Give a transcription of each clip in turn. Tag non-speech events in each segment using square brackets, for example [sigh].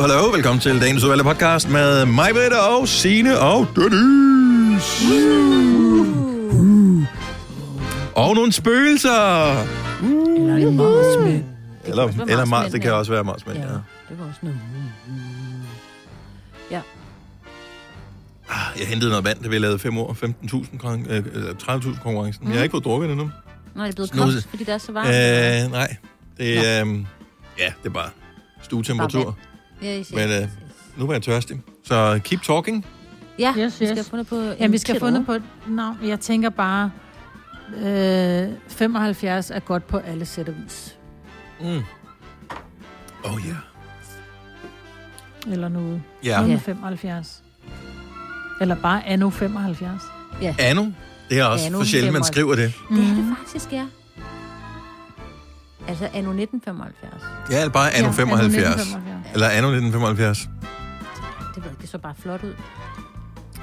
Hallo, hallo. Velkommen til dagens udvalgte podcast med mig, Britta, og Signe og Dennis. Og nogle spøgelser. Eller en marsmænd. Eller, eller Mars, det kan også være marsmænd, ja. Ja, det var også noget. Ja. Ah, Jeg hentede noget vand, da vi lavede 5 år, 15.000, kron- øh, øh, 30.000 konkurrencen. Jeg har ikke fået drukket det endnu. Nå, det er blevet koldt, fordi det er så varmt. Øh, nej, det er, øh, ja, det er bare stuetemperatur. Ja, yes, yes, Men øh, yes. nu er jeg tørstig. Så keep talking. ja, Yes, vi skal yes. have fundet på Ja, vi skal have fundet på et navn. Jeg tænker bare, øh, 75 er godt på alle sæt og vis. Mm. Oh ja. Yeah. Eller noget. Ja, Ja. med 75. Eller bare anno 75. Anno. Det er også Anno for sjældent, man 75. skriver det. Det er Mhm. det faktisk, ja. Altså anno 1975. Ja, eller bare anno Ja, 75. 1975. Eller anno 1975. Det ved jeg, det så bare flot ud.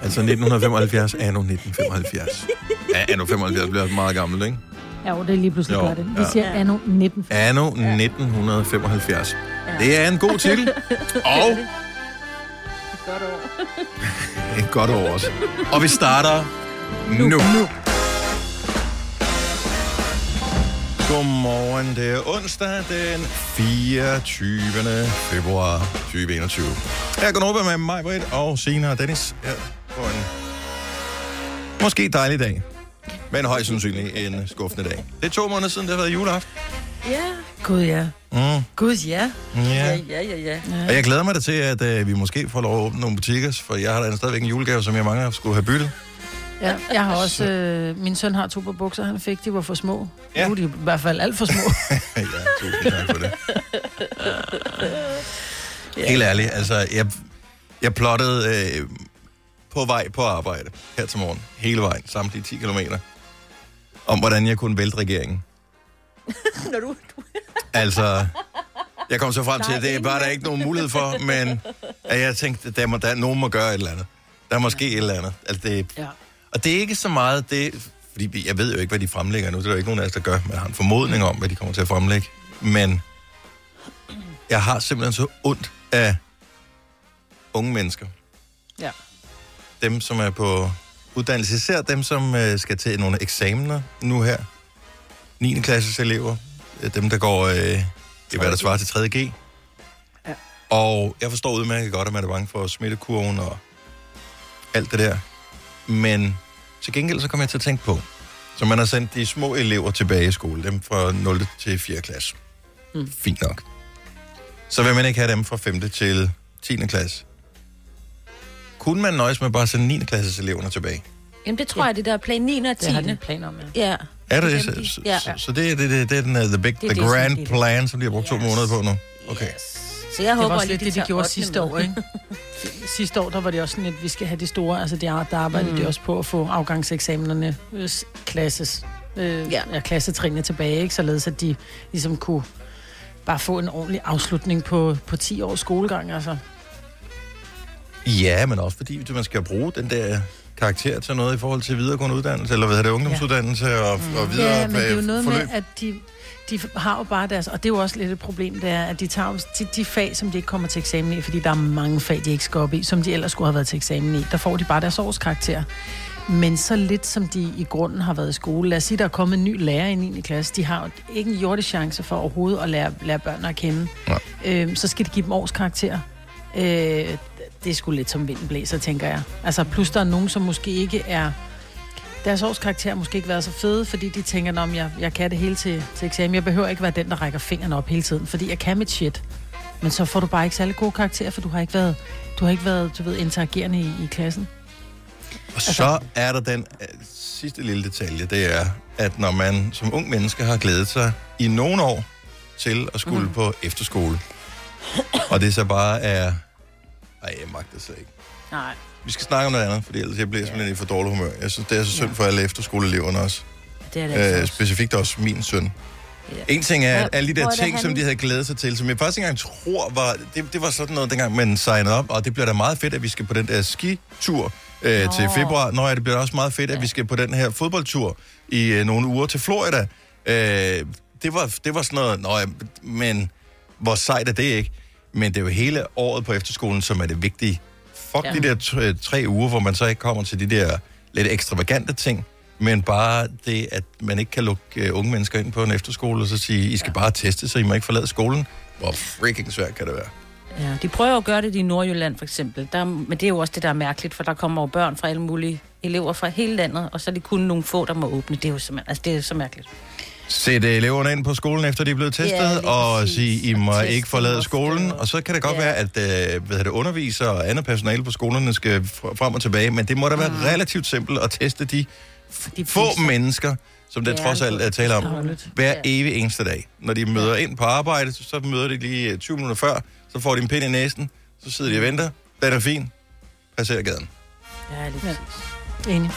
Altså 1975, anno 1975. Ja, anno 75 bliver meget gammelt, ikke? Ja, jo, det er lige pludselig Jo, gør det. Vi ja. siger anno 1975. Anno 1975. Ja. Det er en god titel. [laughs] Og Et godt år. [laughs] et godt år også. Og vi starter nu. nu. Godmorgen, det er onsdag den 24. februar 2021. Jeg går over med mig, Britt, og Sina og Dennis her på en måske dejlig dag. Men højst sandsynligt en skuffende dag. Det er to måneder siden, det har været juleaften. Ja, Gud ja. Mm, gud ja. ja. Ja, ja, ja, ja. Og jeg glæder mig da til, at øh, vi måske får lov at åbne nogle butikker, for jeg har da stadigvæk en julegave, som jeg mange skulle have byttet. Ja. Jeg har også... Øh, min søn har to par bukser, han fik. De var for små. Ja. Ja. Nu er de i hvert fald alt for små. [laughs] ja, tusind tak for det. Helt ærligt, altså, jeg, jeg plottede øh, på vej på arbejde her til morgen, hele vejen, samtlige 10 kilometer, om hvordan jeg kunne vælte regeringen. [laughs] Når du, du... Altså, jeg kom så frem til, at det var der ikke nogen mulighed for, men at jeg tænkte, at der må, der, nogen må gøre et eller andet. Der er måske et eller andet. Altså, det, Ja. Og det er ikke så meget det, fordi jeg ved jo ikke, hvad de fremlægger nu, det er der ikke nogen af os, der gør, men jeg har en formodning om, hvad de kommer til at fremlægge. Men jeg har simpelthen så ondt af unge mennesker. Ja. Dem, som er på uddannelse, især dem, som øh, skal til nogle eksamener nu her. 9. klasses elever, øh, dem, der går øh, i hvad der svarer til 3.G. Ja. Og jeg forstår udmærket godt, at man er bange for smittekurven og alt det der. Men til gengæld så kommer jeg til at tænke på, så man har sendt de små elever tilbage i skole, dem fra 0. til 4. klasse. Mm. Fint nok. Så vil man ikke have dem fra 5. til 10. klasse. Kunne man nøjes med bare at sende 9. klasses eleverne tilbage? Jamen, det tror jeg, det der er plan 9 og 10. Det har de planer om, ja. Ja. Er det Det Så, ja. så, så det, er- det, det, det er den, uh, the, big, Det the det, grand det det. plan, som de har brugt to Yes. måneder på nu? Okay. Yes. Så jeg Det håber var også lidt det, de gjorde sidste år, ikke? sidste år, der var det også sådan, at vi skal have de store, altså de, der arbejdede mm. de også på at få afgangseksamenerne øh, klasses, øh, Ja. ja. ja, klassetrinene tilbage, ikke? således at de ligesom kunne bare få en ordentlig afslutning på, på 10 års skolegang, altså. Ja, men også fordi man skal bruge den der karakter til noget i forhold til videregående uddannelse, eller hvad er det, ungdomsuddannelse og, og videre Ja, men det er jo noget forløb. med, at de, de har jo bare deres, og det er jo også lidt et problem, det er, at de tager de, de fag, som de ikke kommer til eksamen i, fordi der er mange fag, de ikke skal op i, som de ellers skulle have været til eksamen i, der får de bare deres årskarakter. Men så lidt som de i grunden har været i skole. Lad os sige, der er kommet en ny lærer i 9. klasse. De har ikke en jordisk chance for overhovedet at lære, lære børnene at kende. Nej. Øhm, så skal de give dem årskarakter. Øh, det er sgu lidt som vinden blæser, tænker jeg. Altså, plus der er nogen, som måske ikke er deres årskarakter har måske ikke været så fede, fordi de tænker, om jeg, jeg kan det hele til, til eksamen. Jeg behøver ikke være den, der rækker fingrene op hele tiden, fordi jeg kan mit shit. Men så får du bare ikke særlig gode karakterer, for du har ikke været, du har ikke været du ved, interagerende i, i klassen. Og så er der den øh, sidste lille detalje, det er, at når man som ung menneske har glædet sig i nogle år til at skulle mm. på efterskole, og det så bare er... Ej, jeg magter slet ikke. Nej. Vi skal snakke om noget andet, fordi ellers jeg bliver simpelthen i for dårlig humør. Jeg synes, det er så synd for alle efterskoleeleverne også. Det er det altså Øh, også. specifikt også min søn. Ja. En ting er, at alle de der er ting, som han- de havde glædet sig til, som jeg faktisk ikke engang tror var... Det, det var sådan noget, dengang man signede op, og det bliver da meget fedt, at vi skal på den der skitur øh, Nå. til februar. Nå ja, det bliver også meget fedt, at vi skal på den her fodboldtur i øh, nogle uger til Florida. Øh, det, var, det var sådan noget... Nå ja, men hvor sejt er det ikke? Men det er jo hele året på efterskolen, som er det vigtige. Fuck ja. De der t- tre uger, hvor man så ikke kommer til de der lidt ekstravagante ting, men bare det, at man ikke kan lukke uh, unge mennesker ind på en efterskole, og så sige, I skal ja. bare teste, så I må ikke forlade skolen. Hvor freaking svært kan det være? Ja, de prøver at gøre det i Nordjylland for eksempel. Der, men det er jo også det, der er mærkeligt, for der kommer jo børn fra alle mulige elever fra hele landet, og så er det kun nogle få, der må åbne. Det er jo simpelthen, altså, det er så mærkeligt. Sætte eleverne ind på skolen, efter de er blevet testet, Ja, ja, og præcis. sige, I må Og ikke forlade skolen. Og så kan det godt Ja. være, at øh, hvad det, undervisere og andet personale på skolerne skal fr- frem og tilbage, men det må da være mm. relativt simpelt at teste de, De få mennesker, som det Ja, trods alt er tale om, hver Ja. evig eneste dag. Når de møder ind på arbejde, så- så møder de lige øh, 20 minutter før, så får de en pind i næsen, så sidder de og venter. Den er fin. Passer gaden. Ja, lige Ja. præcis. Enig.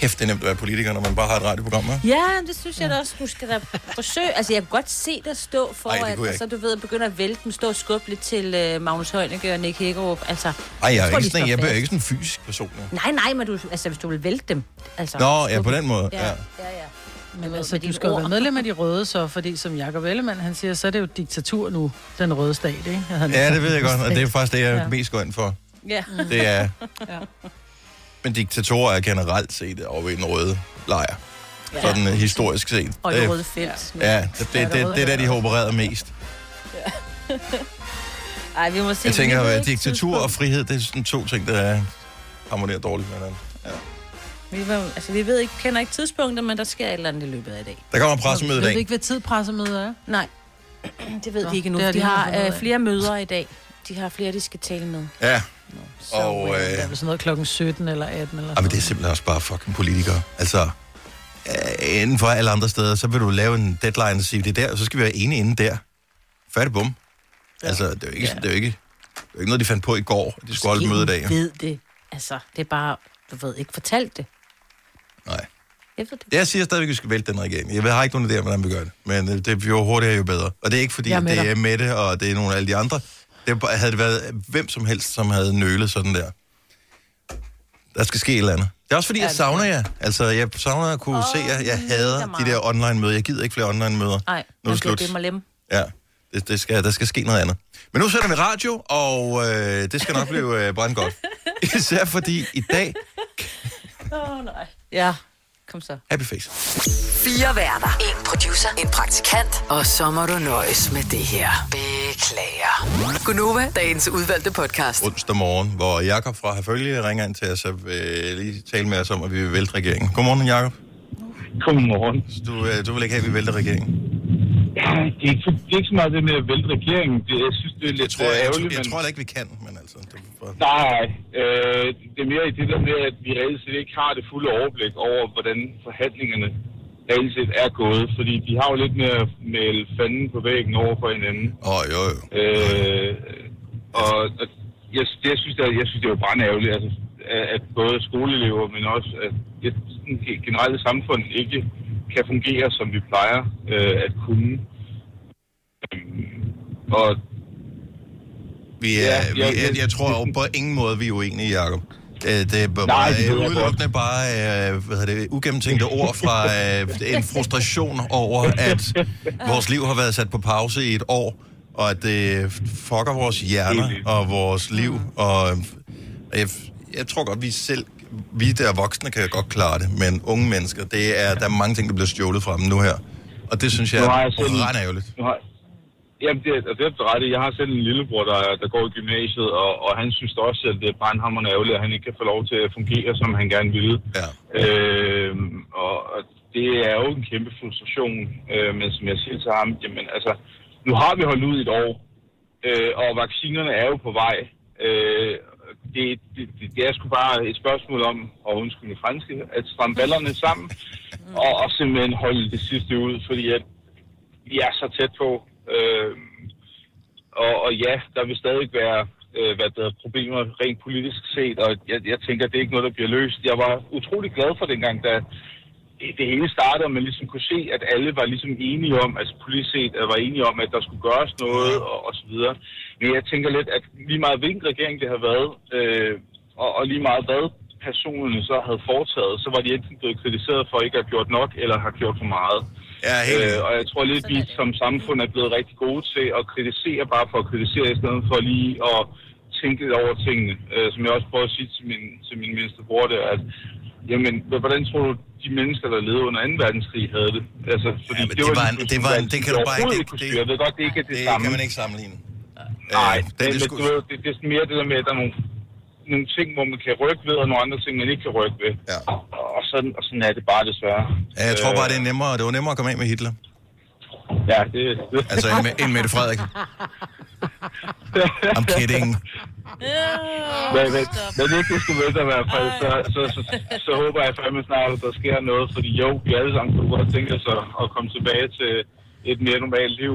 Kæft, det er nemt at være politiker, når man bare har et radioprogram, hva'? Ja, det synes jeg da også, du skal da forsøge. Altså, jeg kan godt se dig stå Ej, foran, kunne jeg og så du ved, begynde at vælte dem, stå og skubbe lidt til uh, Magnus Heunicke og Nick Hækkerup. Altså, Ej, jeg er, ikke sådan, jeg er ikke sådan en fysisk person. Ja. nej, nej, men du, altså, hvis du vil vælte dem. Altså, Nå, ja, på den måde. Ja, Ja. ja, ja. Men altså, med du skal jo være medlem af de [laughs] røde, så, fordi som Jacob Ellemann, han siger, så er det jo diktatur nu, den røde stat, ikke? Han ja, det ved jeg godt, og det er [laughs] faktisk det, jeg Ja. mest går ind for. ja. Det er... [laughs] Ja. Men diktatorer er generelt set over i den røde lejr. Sådan uh, historisk set. Og Det- røde felt. Ja, det, det, det, det, det er der, de har opereret mest. [laughs] Ej, vi må se. Jeg tænker, ved at diktatur og frihed, det er sådan to ting, der er harmonerer dårligt med hinanden. Vi, ved, altså, vi ved ikke, kender ikke tidspunktet, men der sker et eller andet i løbet af i dag. Der kommer pressemøde i Ved vi dag. ikke, hvad tid pressemødet er? Nej, [clears throat] det ved Nå, de ikke har De har øh, flere møder i dag. De har flere, de skal tale med. Ja, Så, og... Øh, Det er sådan noget klokken 17 eller 18 eller Ja, men det er simpelthen også bare fucking politikere. Altså, øh, inden for alle andre steder, så vil du lave en deadline og sige, det er der, og så skal vi være enige inden der. Færdig bum. Altså, det er jo ikke, Ja. det er jo ikke, det er jo ikke noget, de fandt på i går. De skulle holde et møde i dag. jo. ved det. Altså, det er bare, du ved, ikke fortalt det. Nej. Jeg ved det. Jeg siger stadigvæk, at vi skal vælte den regering. Jeg har ikke nogen idé om, hvordan vi gør det. Men øh, det jo hurtigere, jo bedre. Og det er ikke, fordi Jeg er med det dig. er Mette, og det er nogle af alle de andre. Det bare, havde det været hvem som helst, som havde nølet sådan der. Der skal ske et eller andet. Det er også fordi, jeg savner jer. Altså, jeg savner at kunne Åh, se jer. Jeg hader de der online-møder. Jeg gider ikke flere online-møder. Nej, Nu er det slut. det mig lem. Ja, det, det skal, der skal ske noget andet. Men nu sætter vi radio, og øh, det skal nok blive øh, brandgodt. [laughs] Især fordi i dag, Åh, oh, nej. Ja, kom så. happy face. Fire værter. En producer. En praktikant. Og så må du nøjes med det her. Beklager. Gunova, dagens udvalgte podcast. onsdag morgen, hvor Jakob fra Herfølge ringer ind til os og vil lige tale med os om, at vi vil vælte regeringen. Godmorgen, Jakob. Godmorgen. Du, øh, du vil ikke have, at vi vælter regeringen? Ja, det er, ikke, det er ikke så meget det med at vælte regeringen. Det, jeg synes, det er Jeg lidt tror, jeg, ærgerligt. jeg, jeg men- tror heller ikke, vi kan, altså... Er bare- Nej, øh, det er mere i det der med, at vi reelt set ikke har det fulde overblik over, hvordan forhandlingerne reelt set er gået. Fordi de har jo lidt med at male fanden på væggen over for hinanden. Åh, oh, jo, jo. Øh, og og jeg, det, jeg, synes, det jeg synes, det er jo brandærgerligt, altså, at- både skoleelever, men også at det generelle samfund ikke kan fungere, som vi plejer øh, at kunne. Øhm, og Vi er, Ja, vi, ja, jeg, jeg tror jo på ingen måde, vi er uenige, Jacob. Øh, Det er bare Nej, det ved øh, udelukkende bare øh, hvad hedder det, ugennemtænkte ord fra en frustration over, at vores liv har været sat på pause i et år, og at det fucker vores hjerner og vores liv. Og jeg, jeg tror godt, vi selv, vi der voksne kan godt klare det, men unge mennesker, det er, der er mange ting, der bliver stjålet fra dem nu her. Og det synes jeg er ret ærgerligt. Nu har, jamen, det, og det er ret. Jeg har selv en lillebror, der, der går i gymnasiet, og, og han synes også, at det er brandhammerende ærgerligt, at han ikke kan få lov til at fungere, som han gerne ville. Ja. Øh, og, og det er jo en kæmpe frustration, øh, men som jeg siger til ham, jamen altså, nu har vi holdt ud i et år, øh, og vaccinerne er jo på vej. Øh, det, det, det, det er sgu bare et spørgsmål om, og undskyld mit franske, at stramme ballerne sammen, og, og simpelthen holde det sidste ud, fordi at vi er så tæt på. Øh, og, og ja, der vil stadig være, øh, hvad der er problemer rent politisk set, og jeg, jeg tænker, det er ikke noget, der bliver løst. Jeg var utrolig glad for dengang, da det hele startede, og man ligesom kunne se, at alle var ligesom enige om, altså politisk set øh, var enige om, at der skulle gøres noget, og, og så videre. Men jeg tænker lidt, at lige meget hvilken regering det har været, øh, og, og lige meget hvad personerne så havde foretaget, så var de enten blevet kritiseret for ikke at have gjort nok, eller har gjort for meget. Ja, helt Øh, og jeg tror lidt, vi som samfund er blevet rigtig gode til at kritisere bare for at kritisere, i stedet for lige at tænke lidt over tingene. Øh, som jeg også prøver at sige til min, til min mindste bror der, at jamen, hvordan tror du, de mennesker, der levede under 2. verdenskrig, havde det? Altså, fordi Ja, men det var en- det var en- det kan du bare ikke- det- det- Jeg ved godt, det ikke er det, det samme. kan man ikke sammenligne. Nej, Øh, det, den men, diskus- du det, det er mere det der med, at der er nogle, nogle ting, hvor man kan rykke ved, og nogle andre ting, man ikke kan rykke ved. Ja. Og sådan, og sådan er det bare desværre. Ja, jeg tror bare, Øh, det er nemmere, det var nemmere at komme af med Hitler. Ja, det, det. Altså, en, en Mette Frederik. I'm kidding. men, men, men ikke det skulle vente i hvert fald, så, så, så, så, så håber jeg fandme snart, at der sker noget, fordi jo, vi alle sammen kunne godt tænke os at, at komme tilbage til et mere normalt liv.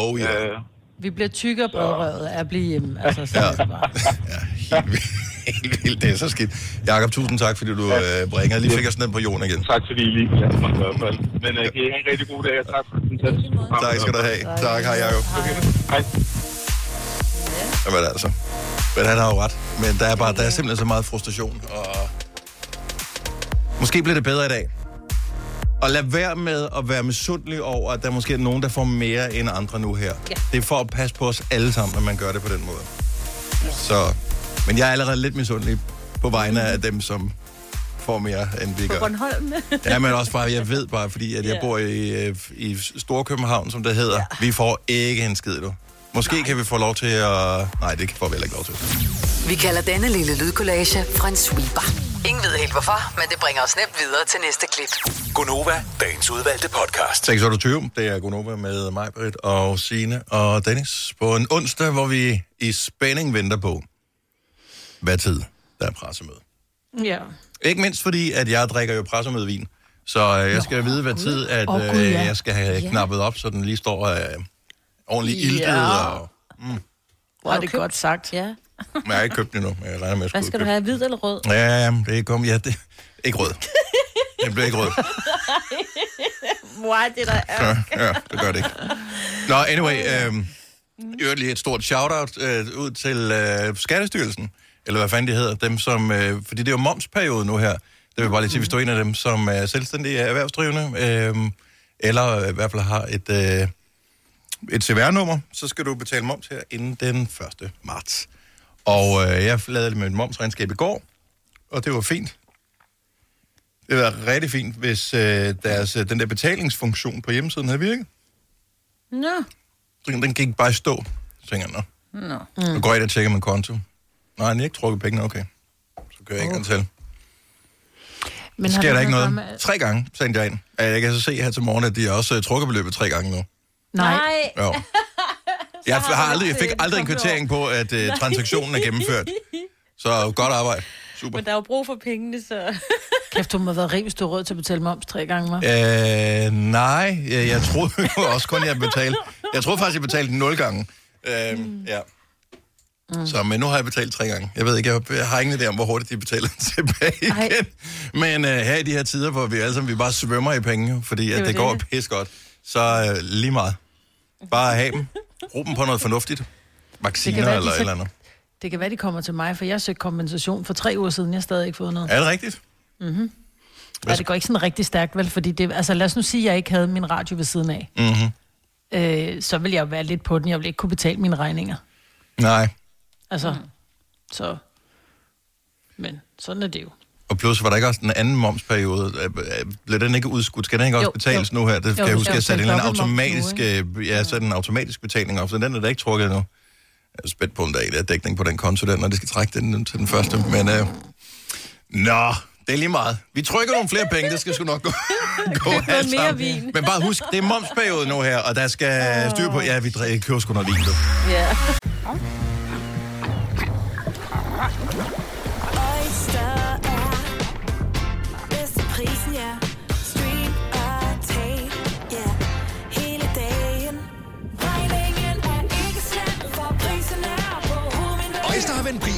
Oh ja. Øh, Vi bliver tykkere bredrøvet af at blive hjemme. Altså, så Ja. er det bare. ja helt, vildt. helt vildt. Det er så skidt. Jakob, tusind tak, fordi du øh, bringer. Lige fik os ned på jorden igen. tak fordi I lige ja, i hvert fald. Men uh, kan I have en rigtig god dag, og tak for den fantastiske. Tak skal du have. Tak, hej Jacob. Hej. Jamen altså. Men han har jo ret. Men der er, bare, der er simpelthen så meget frustration. Og måske bliver det bedre i dag. Og lad være med at være misundelig over, at der måske er nogen, der får mere end andre nu her. Ja. Det er for at passe på os alle sammen, at man gør det på den måde. Så, men jeg er allerede lidt misundelig på vegne af dem, som får mere, end vi På gør. Bornholm. Ja, men også bare, jeg ved bare, fordi at jeg Ja. bor i, i Storkøbenhavn, som det hedder. Ja. Vi får ikke en skid, du. Måske Nej. kan vi få lov til at... Nej, det får vi heller ikke lov til. Vi kalder denne lille lydkollage en sweeper. Ingen ved helt hvorfor, men det bringer os nemt videre til næste klip. Gunova, dagens udvalgte podcast. 628, det er Gunova med mig, Britt og Signe og Dennis. På en onsdag, hvor vi i spænding venter på, hvad tid der er pressemøde. Ja. Ikke mindst fordi, at jeg drikker jo pressemødevin. Så øh, jeg skal Nå, vide, hvad tid at, Åh, øh, Gud, ja. jeg skal have knappet op, så den lige står øh, ordentligt Ja. iltet. Og, Hvor er det godt sagt. Ja. Men jeg har ikke købt den endnu, men jeg regner med, at jeg Hvad skal du købe have? Hvid eller rød? Ja, ja, ja, det er kom, ja, det ikke rød. Det bliver ikke rød. [laughs] Er det, der er? Ja, ja, det gør det ikke. Nå, anyway, øh, i øvrigt lige et stort shout-out øh, ud til øh, Skattestyrelsen, eller hvad fanden de hedder, dem som, øh, fordi det er jo momsperiode nu her, det vil jeg bare lige sige, hvis du er en af dem, som er selvstændige erhvervsdrivende, øh, eller i hvert fald har et, øh, et CVR-nummer, så skal du betale moms her inden den 1. marts. Og øh, jeg lavede med et momsregnskab i går, og det var fint. Det var rigtig fint, hvis øh, deres, øh, den der betalingsfunktion på hjemmesiden havde virket. Nå. Så den gik bare i stå. Så tænker jeg, nå, Nå. mm. nu går jeg ind og tjekker min konto. Nej, han har ikke trukket pengene, okay. Så kører jeg ikke okay. til. Men Sker har der ikke noget? at- Tre gange sendte jeg ind. Jeg kan så se her til morgen, at de også uh, trukket beløbet tre gange nu. Nej. Jo. [laughs] Jeg, har har aldrig, jeg fik set aldrig en kvittering på, at uh, transaktionen er gennemført. [laughs] Så godt arbejde. Super. Men der er jo brug for pengene, så... [laughs] Kæft, du må have været rig, hvis du råd til at betale moms tre gange, hva'? Øh, nej, jeg, jeg troede jo [laughs] også kun, jeg betalte. Jeg troede faktisk, jeg betalte nul gange. Øh, mm. Ja. Mm. Så, men nu har jeg betalt tre gange. Jeg ved ikke, jeg, jeg har ingen idé om, hvor hurtigt de betaler tilbage igen. Ej. Men øh, her i de her tider, hvor vi alle sammen vi bare svømmer i penge, fordi at er det, jo går det. pis godt, så øh, lige meget. Bare have dem. Brug dem på noget fornuftigt. Vacciner være, eller et eller andet. Det kan være, de kommer til mig, for jeg søgte kompensation for tre uger siden. Jeg har stadig ikke fået noget. Er det rigtigt? Ja, det går ikke sådan rigtig stærkt, vel? Fordi det, altså, lad os nu sige, at jeg ikke havde min radio ved siden af. Mm-hmm. Øh, så vil jeg jo være lidt på den. Jeg vil ikke kunne betale mine regninger. Nej. Altså, mm. så... Men sådan er det jo. Og plus, var der ikke også den anden momsperiode? Øh, øh, Blev den ikke udskudt? Skal den ikke også Jo, betales jo. nu her? Det kan Jo, jeg du huske, skal jeg satte en eller automatisk, nu, øh, ja, satte en automatisk betaling op, så den er da ikke trukket endnu. Jeg er spændt på, om der er dækning på den konto, der, når det skal trække den til den første. Men, øh, nå, det er lige meget. Vi trykker nogle flere penge, det skal sgu nok gå, [laughs] gå alt mere vin. Men bare husk, det er momsperiode nu her, og der skal styr på, ja, vi køber sgu noget vin. Ja. Oyster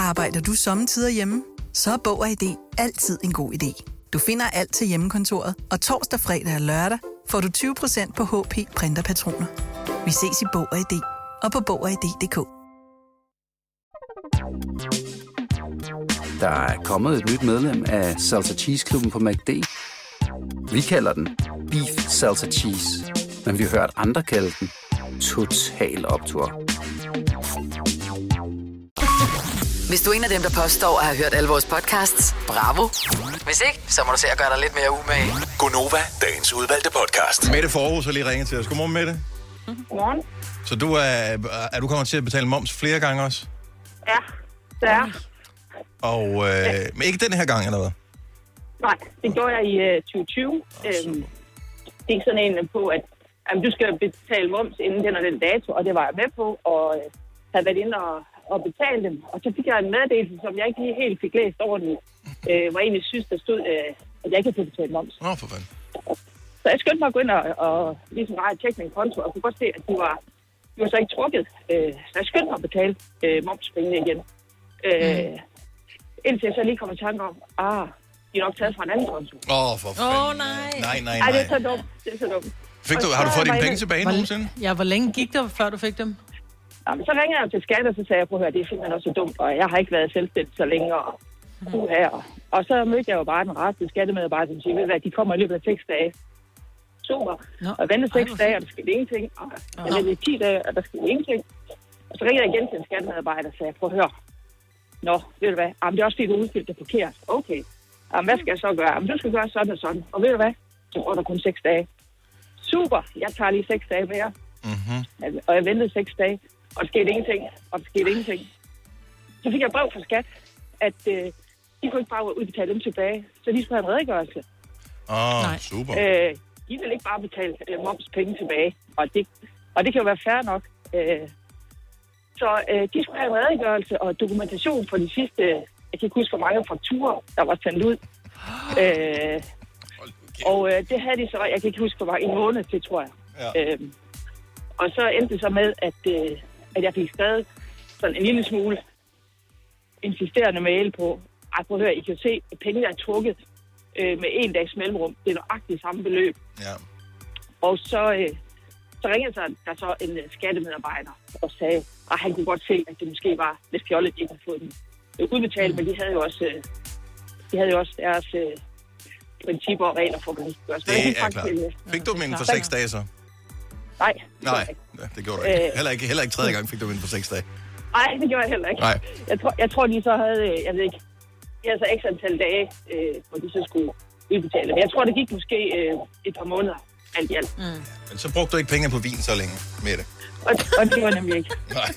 Arbejder du sommetider hjemme? Så er Bog og ID altid en god idé. Du finder alt til hjemmekontoret, og torsdag, fredag og lørdag får du 20% på HP printerpatroner. Vi ses i Bog og ID og på Bog og ID.dk. Der er kommet et nyt medlem af Salsa Cheese Klubben på MACD. Vi kalder den Beef Salsa Cheese, men vi har hørt andre kalde den Total Optor. Hvis du er en af dem, der påstår at have hørt alle vores podcasts, bravo. Hvis ikke, så må du se at gøre dig lidt mere umage. Gonova, dagens udvalgte podcast. Mette Forhus har lige ringet til os. Godmorgen, Mette. Godmorgen. Så du er, er du kommer til at betale moms flere gange også? Ja, det er. Og, øh, men ikke den her gang, eller hvad? Nej, det gjorde jeg i øh, 2020. Øhm, det er sådan en på, at jamen, du skal betale moms inden den og den dato, og det var jeg med på, og øh, havde været inde og, og betale dem. Og så fik jeg en meddelelse, som jeg ikke lige helt fik læst ordentligt, øh, hvor jeg egentlig synes, der stod, øh, at jeg ikke havde betalt moms. Nå, for fanden. Så jeg skyndte mig at gå ind og, og ligesom rej tjekke min konto, og kunne godt se, at de var, de var så ikke trukket. Øh, så jeg skyndte mig at betale øh, momspengene igen. Øh, Indtil jeg så lige kom i tanke om, ah, de er nok taget fra en anden konto. Åh, oh, for fanden. Åh, oh, nej. Nej, nej, Ej, det nej. er så dumt. Det er så dumt. Fik du, har du fået dine penge tilbage Hvor- nogensinde? Ja, hvor længe gik det, før du fik dem? Nå, men så ringer jeg til skat, og så sagde jeg, prøv at høre, det er simpelthen også så dumt, og jeg har ikke været selvstændig så længe, og her. Og så mødte jeg jo bare den rette skattemedarbejder, som siger, ved hvad, de kommer i løbet af seks dage. Super. Nå. Og ventede seks dage, og der skete ingenting. Og jeg ventede i 10 dage, og der skete ingenting. Og så ringede jeg igen til en skattemedarbejder og sagde, prøv at høre. Nå, ved du hvad, Jamen, det er også fordi, du udfyldte det forkert. Okay. Jamen, hvad skal jeg så gøre? Jamen, du skal gøre sådan og sådan. Og ved du hvad, så går der kun seks dage. Super, jeg tager lige seks dage mere. Mm-hmm. Og jeg ventede seks dage, og der skete ingenting, og der skete ingenting. Så fik jeg brev fra skat, at øh, de kunne ikke bare udbetale dem tilbage, så de skulle have en redegørelse. Åh, oh, super. Øh, de vil ikke bare betale øh, momspenge tilbage, og det, og det kan jo være fair nok. Øh, så øh, de skulle have en redegørelse og dokumentation for de sidste, jeg kan ikke huske, hvor mange fakturer, der var sendt ud. [gasps] Øh, og øh, det havde de så, jeg kan ikke huske, hvor mange, en måned til, tror jeg. Ja. Øh, og så endte det så med, at, øh, at jeg fik skrevet sådan en lille smule insisterende mail på, ej, prøv at høre, I kan se, at pengene er trukket øh, med en dags mellemrum. Det er nøjagtigt samme beløb. Ja. Og så, øh, så ringede så, der så en øh, skattemedarbejder og sagde, at han kunne godt se, at det måske var lidt fjollet, at de ikke havde fået den øh, udbetalt, men de havde jo også, øh, de havde jo også deres øh, principper og regler for, hvad de skulle gøre. Så Det er klart. Fik du dem inden for seks dage så? Nej, Nej, det gjorde du ikke. Øh. Heller ikke, heller ikke tredje gang fik du inden for seks dage. Nej, det gjorde jeg heller ikke. Nej. Jeg tror, jeg tror de så havde, øh, jeg ved ikke, de havde så x antal dage, øh, hvor de så skulle udbetale. Men jeg tror, det gik måske øh, et par måneder alt i alt. Mm. Men så brugte du ikke penge på vin så længe med det. Og, og det var nemlig ikke. [laughs] Nej.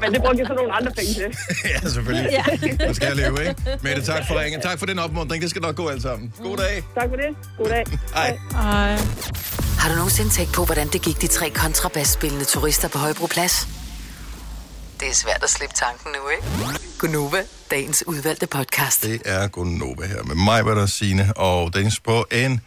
Men det brugte jeg så nogle andre penge til. [laughs] ja, selvfølgelig. Ja. skal jeg leve, ikke? Mette, tak for ringen. Tak for den opmuntring. Det skal nok gå alt sammen. God dag. Tak for det. God dag. [laughs] Hej. Ej. Har du nogensinde tænkt på, hvordan det gik de tre kontrabasspillende turister på Højbroplads? Det er svært at slippe tanken nu, ikke? Gunova, dagens udvalgte podcast. Det er Gunnova her med mig, hvad der Signe og Dennis på en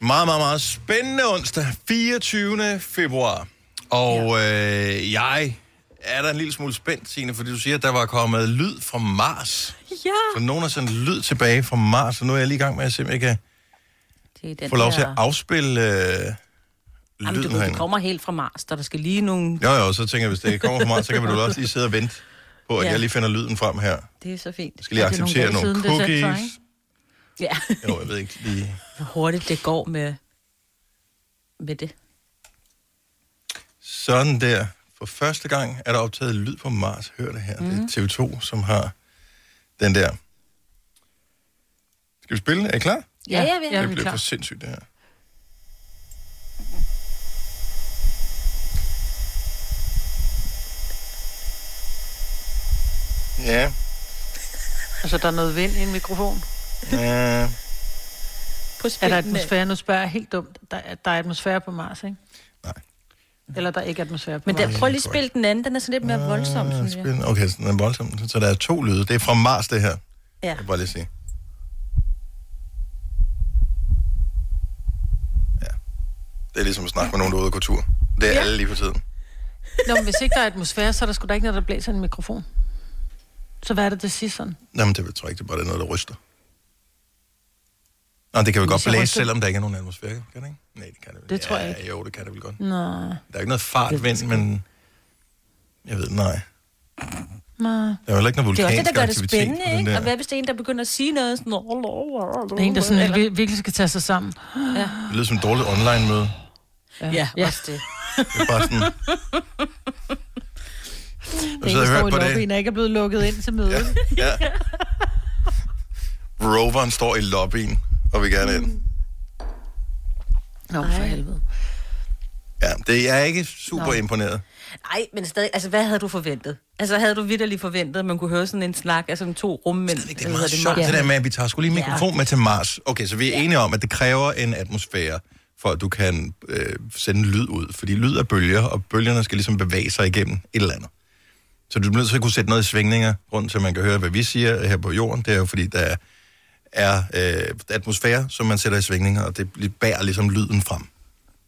meget, meget, meget spændende onsdag, 24. februar. Og øh, jeg er der en lille smule spændt, Signe, fordi du siger, at der var kommet lyd fra Mars. Ja. Så nogen har sendt lyd tilbage fra Mars, og nu er jeg lige i gang med at se, om jeg kan Det er den få lov til at afspille øh, Jamen, du lyden ved, det kommer helt fra Mars, der, der skal lige nogle... Jo, jo, så tænker jeg, hvis det kommer fra Mars, så kan vi jo også lige sidde og vente på, at Ja. jeg lige finder lyden frem her. Det er så fint. Jeg skal lige Er acceptere dage nogle siden, det cookies. så? Ja, Jo, jeg ved ikke lige... [laughs] hvor hurtigt det går med, med det. Sådan der. For første gang er der optaget lyd på Mars. Hør det her. Mm. Det er TV2, som har den der. Skal vi spille? Er I klar? Ja, ja, vi er- Det er bliver klar. for sindssygt, det her. Ja. Altså, der er noget vind i en mikrofon. ja. På Er der atmosfære? Nu spørger jeg helt dumt. Der, er- der er atmosfære på Mars, ikke? Nej. Eller der er ikke atmosfære på Men der, Mars. prøv lige at spille den anden, den er sådan lidt mere voldsom, synes jeg. Okay, så den er voldsom. Så der er to lyde. Det er fra Mars, det her. Ja. Jeg vil bare lige sige. Det er ligesom at snakke med nogen, der er ude at gå tur. Det er ja. alle lige for tiden. Nå, men hvis ikke der er atmosfære, så er der sgu da ikke noget, der blæser en mikrofon. Så hvad er det, det siger sådan? Jamen, det tror jeg ikke, det er bare det er noget, der ryster. Nå, det kan vel godt blæse, ryster- selvom der ikke er nogen atmosfære, kan det ikke? Nej, det kan det vel. Det tror jeg ja, ikke. Jo, det kan det vel godt. Nej. Der er ikke noget fartvind, men... Jeg ved, nej. Nej. Der er jo ikke noget Det er også det, der gør det spændende, ikke? der. Og hvad hvis det er en, der begynder at sige noget sådan... Er en, der sådan vir- virkelig skal tage sig sammen. Ja, Det lyder som et dårligt online-møde. Ja, ja. også det. Det er bare sådan... Det sidder er og i på det. lobbyen, og ikke er blevet lukket ind til mødet. Ja. Roveren står i lobbyen og vil gerne ind. Nå, for helvede. Ja, det er ikke super Nå. imponeret. Nej, men stadig, altså hvad havde du forventet? Altså havde du vidderligt forventet, at man kunne høre sådan en snak af sådan to rummænd? Det Det er meget sjovt, det der med, at vi tager skulle lige mikrofon Ja. med til Mars. Okay, så vi er enige om, at det kræver en atmosfære, for at du kan øh, sende lyd ud. Fordi lyd er bølger, og bølgerne skal ligesom bevæge sig igennem et eller andet. Så du er nødt til at kunne sætte noget i svingninger, rundt at man kan høre, hvad vi siger her på jorden. Det er jo fordi, der er øh, atmosfære, som man sætter i svingninger, og det bærer ligesom lyden frem.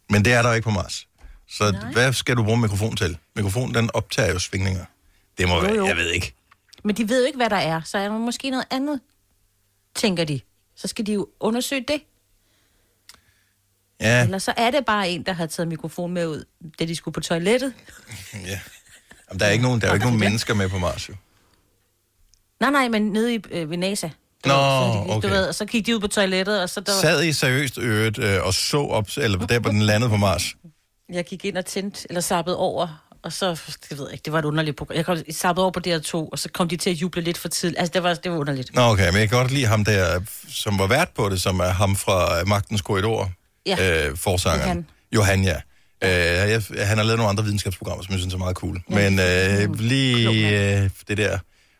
Men det er der jo ikke på Mars. Så Nej. hvad skal du bruge mikrofon til? Mikrofonen, den optager jo svingninger. Det må Jo, være, jo. jeg ved ikke. Men de ved jo ikke, hvad der er, så er der måske noget andet, tænker de. Så skal de jo undersøge det. Ja, Eller så er det bare en, der har taget mikrofon med ud, da de skulle på toilettet. ja. Jamen, der er ikke nogen, der er jo ikke nogen mennesker med på Mars, jo. Nej, nej, men nede i, øh, ved NASA. Du Nå, ved, så de, okay. Du ved, og så gik de ud på toilettet, og så der, Sad I seriøst øret øh, og så op, eller der på den landede på Mars? jeg gik ind og tændte, eller sappede over, og så, det ved jeg ikke, det var et underligt program. Jeg kom, sappede over på DR2, og så kom de til at juble lidt for tidligt. Altså, det var, det var underligt. Nå, okay, men jeg kan godt lide ham der, som var vært på det, som er ham fra Magtens Korridor, Ja. øh, forsangeren. Johan. Johan, ja. Øh, jeg, han har lavet nogle andre videnskabsprogrammer, som jeg synes er meget cool. Men øh, lige øh, det der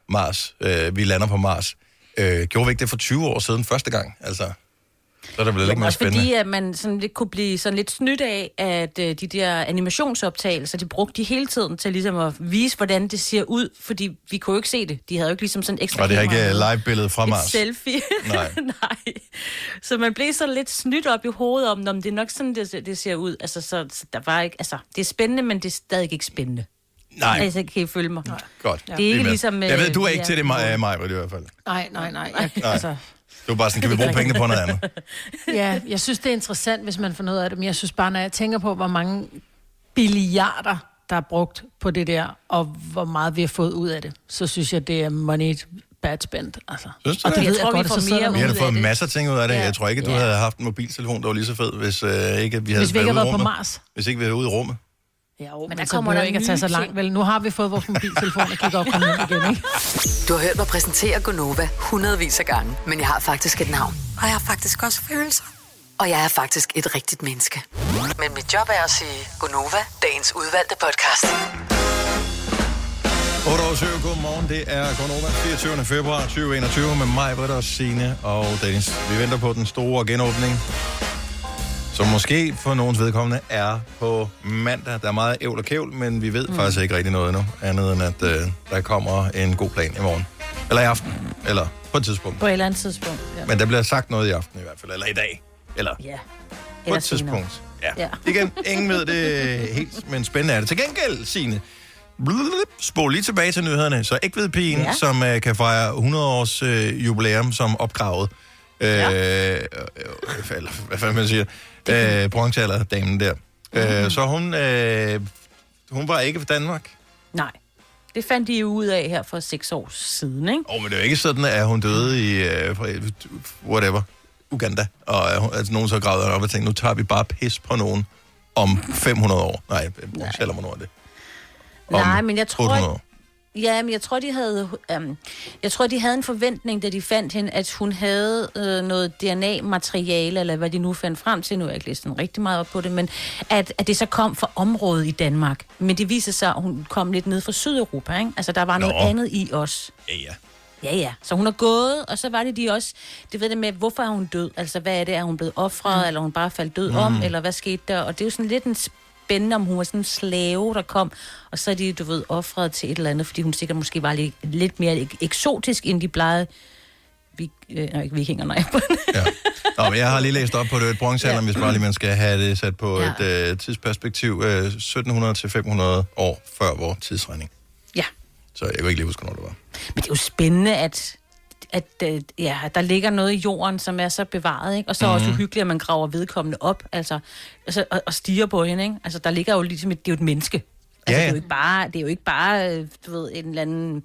Mars, øh, vi lander på Mars, øh, gjorde vi ikke det for 20 år siden første gang? Altså, så er det ikke Jamen, mere også spændende. fordi, at man sådan lidt kunne blive sådan lidt snydt af, at øh, de der animationsoptagelser, de brugte de hele tiden til ligesom at vise, hvordan det ser ud, fordi vi kunne jo ikke se det. De havde jo ikke ligesom sådan en ekstra Og det er ikke øh, live-billedet fra Et Mars. selfie. [laughs] Nej. Nej. Så man blev så lidt snydt op i hovedet om, om det er nok sådan, det, det ser ud. Altså, så, så der var ikke, altså, det er spændende, men det er stadig ikke spændende. Nej. Altså, kan I følge mig? Nej. Godt. Det er ikke ligesom, Jeg ved, øh, du er ikke ja. til det, Maja, i hvert fald. Nej, nej, nej. Jeg, Nej. altså, Du er bare sådan, kan vi bruge pengene på noget andet? [laughs] ja, jeg synes, det er interessant, hvis man får noget af det, men jeg synes bare, når jeg tænker på, hvor mange billiarder, der er brugt på det der, og hvor meget vi har fået ud af det, så synes jeg, det er money bad spent. Altså. Synes du og det? ved Jeg tror, vi godt, får så sidder mere der Vi har fået masser af ting ud af det. Ja. Jeg tror ikke, du Ja. havde haft en mobiltelefon, der var lige så fed, hvis øh, ikke vi havde Hvis vi ikke været været på rummet. Mars. Hvis ikke vi havde været ude i rummet. Ja, jo, Men men, der kommer der ikke at tage så langt. Vel, nu har vi fået vores mobiltelefon og kigger op kommer hjem igen, ikke? Du har hørt mig præsentere Gonova hundredvis af gange, men jeg har faktisk et navn. Og jeg har faktisk også følelser. Og jeg er faktisk et rigtigt menneske. Men mit job er at sige Gonova, dagens udvalgte podcast. 8 år 7, godmorgen. Det er Gonova 24. februar 2021 med mig, Britta og Signe og Dennis. Vi venter på den store genåbning, som måske for nogens vedkommende er på mandag. Der er meget ævl og kævl, men vi ved mm. faktisk ikke rigtig noget endnu, andet end at øh, der kommer en god plan i morgen. Eller i aften, eller på et tidspunkt. På et eller andet tidspunkt. Ja. Men der bliver sagt noget i aften i hvert fald, eller i dag, eller ja. på Eller et senere. tidspunkt. Ja. Ja. Igen, ingen ved det helt, men spændende er det. Til gengæld, Signe, spol lige tilbage til nyhederne. Så Ægvedpigen, ja. Som uh, kan fejre 100 års uh, jubilæum som opgravet. Uh, ja. øh, eller hvad fanden man siger. Uh, bronzealderdamen der. Mm-hmm. Uh, så hun, uh, hun var ikke fra Danmark. Nej. Det fandt de jo ud af her for seks år siden, ikke? Åh, oh, men det er jo ikke sådan, at hun døde i, uh, whatever, Uganda. Og uh, altså, nogen så gravede op og tænkte, nu tager vi bare pis på nogen om 500 år. Nej, bronzealder, hvornår er det? Om Nej, men jeg tror 800 år. Ja, men jeg tror, de havde, øhm, jeg tror, de havde en forventning, da de fandt hende, at hun havde øh, noget DNA-materiale, eller hvad de nu fandt frem til. Nu har jeg ikke læst den rigtig meget op på det, men at, at det så kom fra området i Danmark. Men det viser sig, at hun kom lidt ned fra Sydeuropa, ikke? Altså, der var noget Nå. andet i os. Ja, ja. Ja, ja. Så hun er gået, og så var det de også... Det ved det med, hvorfor er hun død? Altså, hvad er det? Er hun blevet offret, mm. eller er hun bare faldt død mm. om? Eller hvad skete der? Og det er jo sådan lidt en spændende, om hun var sådan en slave, der kom, og så er de, du ved, offret til et eller andet, fordi hun sikkert måske var lidt, lidt mere ek- eksotisk, end de plejede. vi, øh, nej, ikke vikinger, nej. [laughs] Nå, men jeg har lige læst op på det, et bronzealder, hvis bare lige man skal have det sat på Ja. et øh, tidsperspektiv, øh, 1700 til 500 år før vores tidsregning. Ja. Så jeg kan ikke lige huske, hvornår det var. Men det er jo spændende, at, at øh, ja, der ligger noget i jorden, som er så bevaret, ikke? Og så er også Mhm. uhyggeligt, at man graver vedkommende op, altså, altså og, og stiger på hende, ikke? Altså, der ligger jo ligesom, et, det er jo et menneske. Altså, Ja, ja. det, er jo ikke bare, det er jo ikke bare, øh, du ved, en eller anden,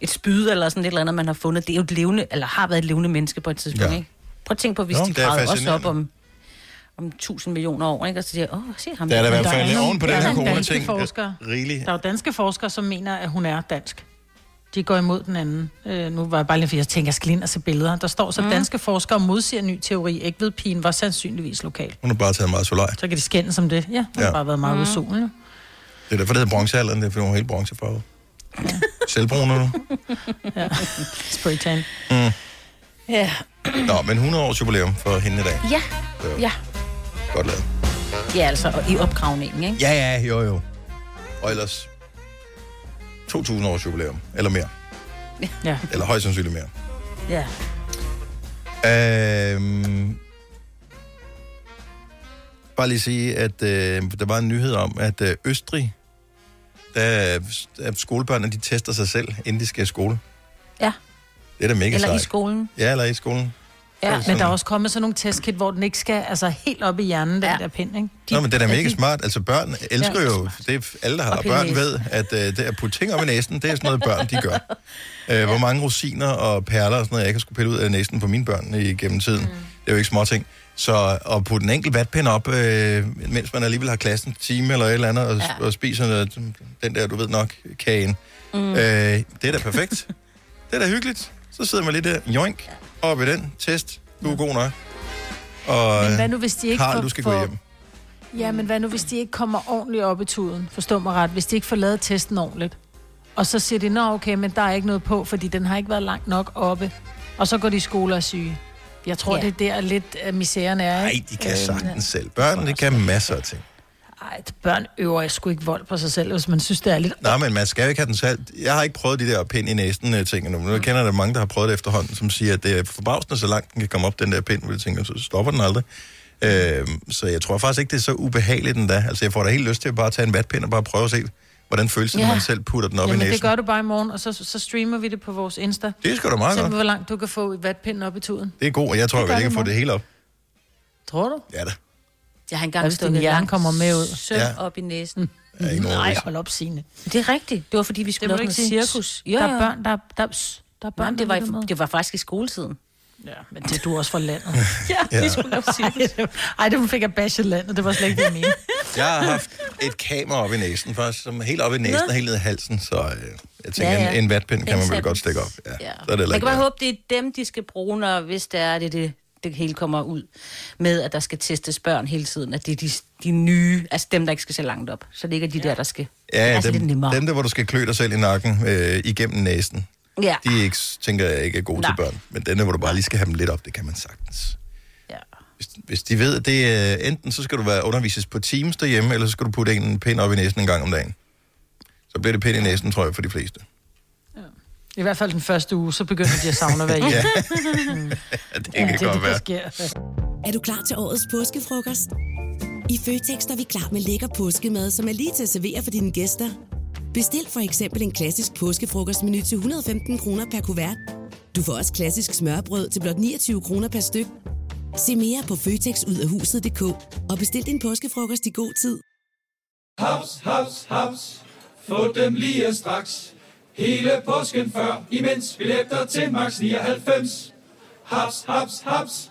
et spyd eller sådan et eller andet, man har fundet. Det er jo et levende, eller har været et levende menneske på et tidspunkt, Ja. ikke? Prøv at tænke på, hvis Nå, de det gravede også op om, om 1000 millioner år, ikke? Og så siger åh, se ham. Der er der i der. hvert fald oven på den er her corona-ting. Rigeligt. Der er jo danske forskere, som mener, at hun er dansk. De går imod den anden. Øh, nu var jeg bare lige, fordi jeg tænker, jeg skal ind og se billeder. Der står så, Mm. danske forskere modsiger ny teori. Ikke ved pigen var sandsynligvis lokal. Hun har bare taget meget solej. Så kan de skændes om det. Ja, hun ja. Ja. har bare været meget mm. solen. jo. Det er derfor, det hedder bronzealderen, det er fordi hun er helt bronzefarvet. Selvbrunner du? Ja. Spraytan. Mm. Ja. Nå, men 100 års jubilæum for hende i dag. Ja, Så ja. godt lavet. Ja, altså, og i opgravningen, ikke? Ja, ja, jo, jo. Og ellers 2.000 års jubilæum, eller mere. Ja. Eller højst sandsynligt mere. Ja. Øhm, bare lige sige, at øh, der var en nyhed om, at øh, Østrig, der, der skolebørnene, de tester sig selv, inden de skal i skole. Ja. Det er da mega Eller i sejt. skolen. Ja, eller i skolen. Ja, Altså- men der er også kommet sådan nogle testkit, hvor den ikke skal altså, helt op i hjernen, den ja. der pind, ikke? De, Nå, men det er da mega de- smart. Altså børn elsker Ja. jo, det er alle, der har børn, næsen. ved, at øh, det at putte ting op i næsen, det er sådan noget, børn de gør. [laughs] Øh, hvor mange rosiner og perler og sådan noget, jeg kan skulle pille ud af næsen på mine børn igennem tiden. Mm. Det er jo ikke små ting. Så at putte en enkelt vatpind op, øh, mens man alligevel har klassen time eller et eller andet, og, ja. og spiser noget, den der, du ved nok, kagen. Mm. Øh, det er da perfekt. [laughs] det er da hyggeligt. Så sidder man lige der, joink, op i den, test, du er god nok. Og Men hvad nu, hvis de ikke Karl, får- du skal får- gå hjem. Ja, men hvad nu, hvis de ikke kommer ordentligt op i tuden? Forstå mig ret. Hvis de ikke får lavet testen ordentligt. Og så siger de, nå okay, men der er ikke noget på, fordi den har ikke været langt nok oppe. Og så går de i skole og syge. Jeg tror, Ja. det er der lidt, at misæren er. Nej, de kan Øh, sagtens selv. Børn, de kan masser af ting. Ej, børn øver jeg sgu ikke vold på sig selv, hvis man synes, det er lidt... Nej, men man skal jo ikke have den selv. Jeg har ikke prøvet de der pind i næsen øh, ting endnu. men Jeg kender der mange, der har prøvet det efterhånden, som siger, at det er forbavsende, så langt den kan komme op, den der pind, hvor jeg tænker, så stopper den aldrig. Øh, så jeg tror faktisk ikke, det er så ubehageligt endda. Altså, jeg får da helt lyst til at bare tage en vatpind og bare prøve at se, hvordan føles det, Ja. når man selv putter den op i Jamen, næsen. det gør du bare i morgen, og så, så streamer vi det på vores Insta. Det sgu da meget godt. hvor langt du kan få vatpinden op i tuden. Det er god, og jeg tror, Det jeg vi kan få det hele op. Tror du? Ja da. Jeg har Ja, engang stukket hjerne kommer med ud. søm Ja. op i næsen. Ja, ikke Nej, hold op, Signe. Det er rigtigt. Det var, fordi vi skulle lave noget cirkus. Der er børn, der, der, der er børn, Nej, det, var, i- det var faktisk i skoletiden. Ja, men det er du også fra landet. [laughs] Ja, Ja. vi skulle lave cirkus. Ej, det fik jeg bashet landet. Det var slet ikke det, jeg mente. [laughs] Jeg har haft et kamera op i næsen, faktisk, som helt op i næsen Nå. og helt ned i halsen, så øh, jeg tænker, Ja, ja. En, en vatpind kan man vel godt stikke op. Ja, Ja. Så er det Jeg kan bare håbe, det er dem, de skal bruge, når, hvis det er, det, det, det hele kommer ud med, at der skal testes børn hele tiden. At det er de, de nye, altså dem, der ikke skal se langt op. Så det ikke er de ja. der, der skal... Ja, altså, det er dem, nemmere. dem der, hvor du skal klø dig selv i nakken øh, igennem næsen, Ja. de er ikke, tænker jeg ikke er gode Nej. til børn. Men den der, hvor du bare lige skal have dem lidt op, det kan man sagtens. Ja. Hvis, hvis de ved, at det er enten så skal du være undervises på Teams derhjemme, eller så skal du putte en pind op i næsen en gang om dagen. Så bliver det pind i næsen, tror jeg, for de fleste. I hvert fald den første uge, så begynder de at savne at være [laughs] hjemme. Ja. [laughs] Mm. det kan det, godt det, være. der sker. Er du klar til årets påskefrokost? I Føtex er vi klar med lækker påskemad, som er lige til at servere for dine gæster. Bestil for eksempel en klassisk påskefrokostmenu til 115 kroner per kuvert. Du får også klassisk smørbrød til blot 29 kroner per styk. Se mere på føtexudafhuset.dk og bestil din påskefrokost i god tid. Haps, haps, haps. Få dem lige straks. Hele påsken før, imens billetter til max 99. Haps, haps, haps.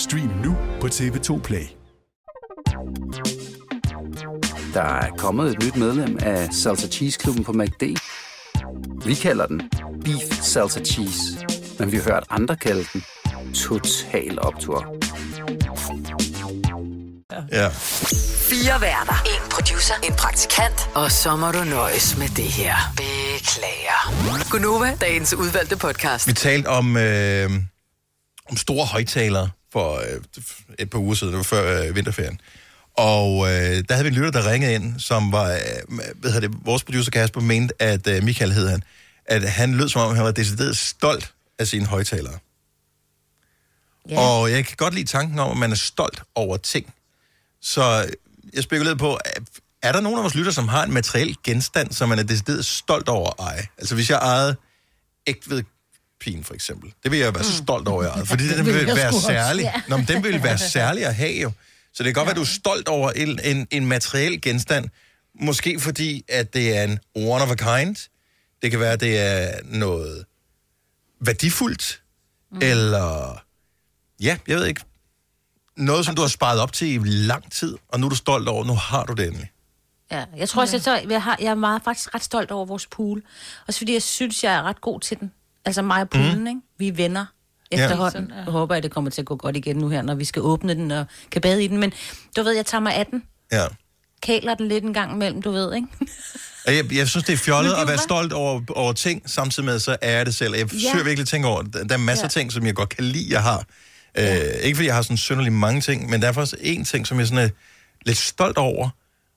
Stream nu på TV2 Play. Der er kommet et nyt medlem af Salsa Cheese Klubben på MACD. Vi kalder den Beef Salsa Cheese, men vi har hørt andre kalde den Total Optor. Ja. Fire værter. En producer. En praktikant. Og så må du nøjes med det her. Beklager. Gunova, dagens udvalgte podcast. Vi talte om, øh, om store højtalere for øh, et par uger siden, det var før øh, vinterferien. Og øh, der havde vi en lytter, der ringede ind, som var, øh, hvad det, vores producer Kasper mente, at øh, Michael hed han, at han lød som om, han var decideret stolt af sine højtalere. Ja. Og jeg kan godt lide tanken om, at man er stolt over ting. Så jeg spekulerede på, er- er der nogen af vores lytter, som har en materiel genstand, som man er decideret stolt over at eje? Altså hvis jeg ejede ægtved pin for eksempel. Det vil jeg være mm. stolt over, jeg fordi [laughs] Det den vil være særlig. Ja. Nå, men den vil være [laughs] særlig at have jo. Så det kan godt være, at du er stolt over en, en, en materiel genstand. Måske fordi, at det er en one of a kind. Det kan være, at det er noget værdifuldt. Mm. Eller, ja, jeg ved ikke. Noget, som du har sparet op til i lang tid, og nu er du stolt over, nu har du det endelig. Ja, jeg tror også, jeg, så, jeg, har, jeg er meget, faktisk ret stolt over vores pool. Også fordi jeg synes, jeg er ret god til den. Altså mig og poolen, Mhm. mm. ikke? Vi er venner Ja. efterhånden. Sådan, Ja. ja. Jeg håber, at det kommer til at gå godt igen nu her, når vi skal åbne den og kan bade i den. Men du ved, jeg tager mig af den. Ja. Kæler den lidt en gang imellem, du ved, ikke? [laughs] Jeg, jeg synes, det er fjollet at være stolt over, over ting, samtidig med, så er jeg det selv. Jeg Ja. forsøger virkelig at tænke over, der der er masser af Ja. ting, som jeg godt kan lide, jeg har. Øh, ikke fordi jeg har sådan synderligt mange ting, men der er faktisk én ting, som jeg sådan er lidt stolt over,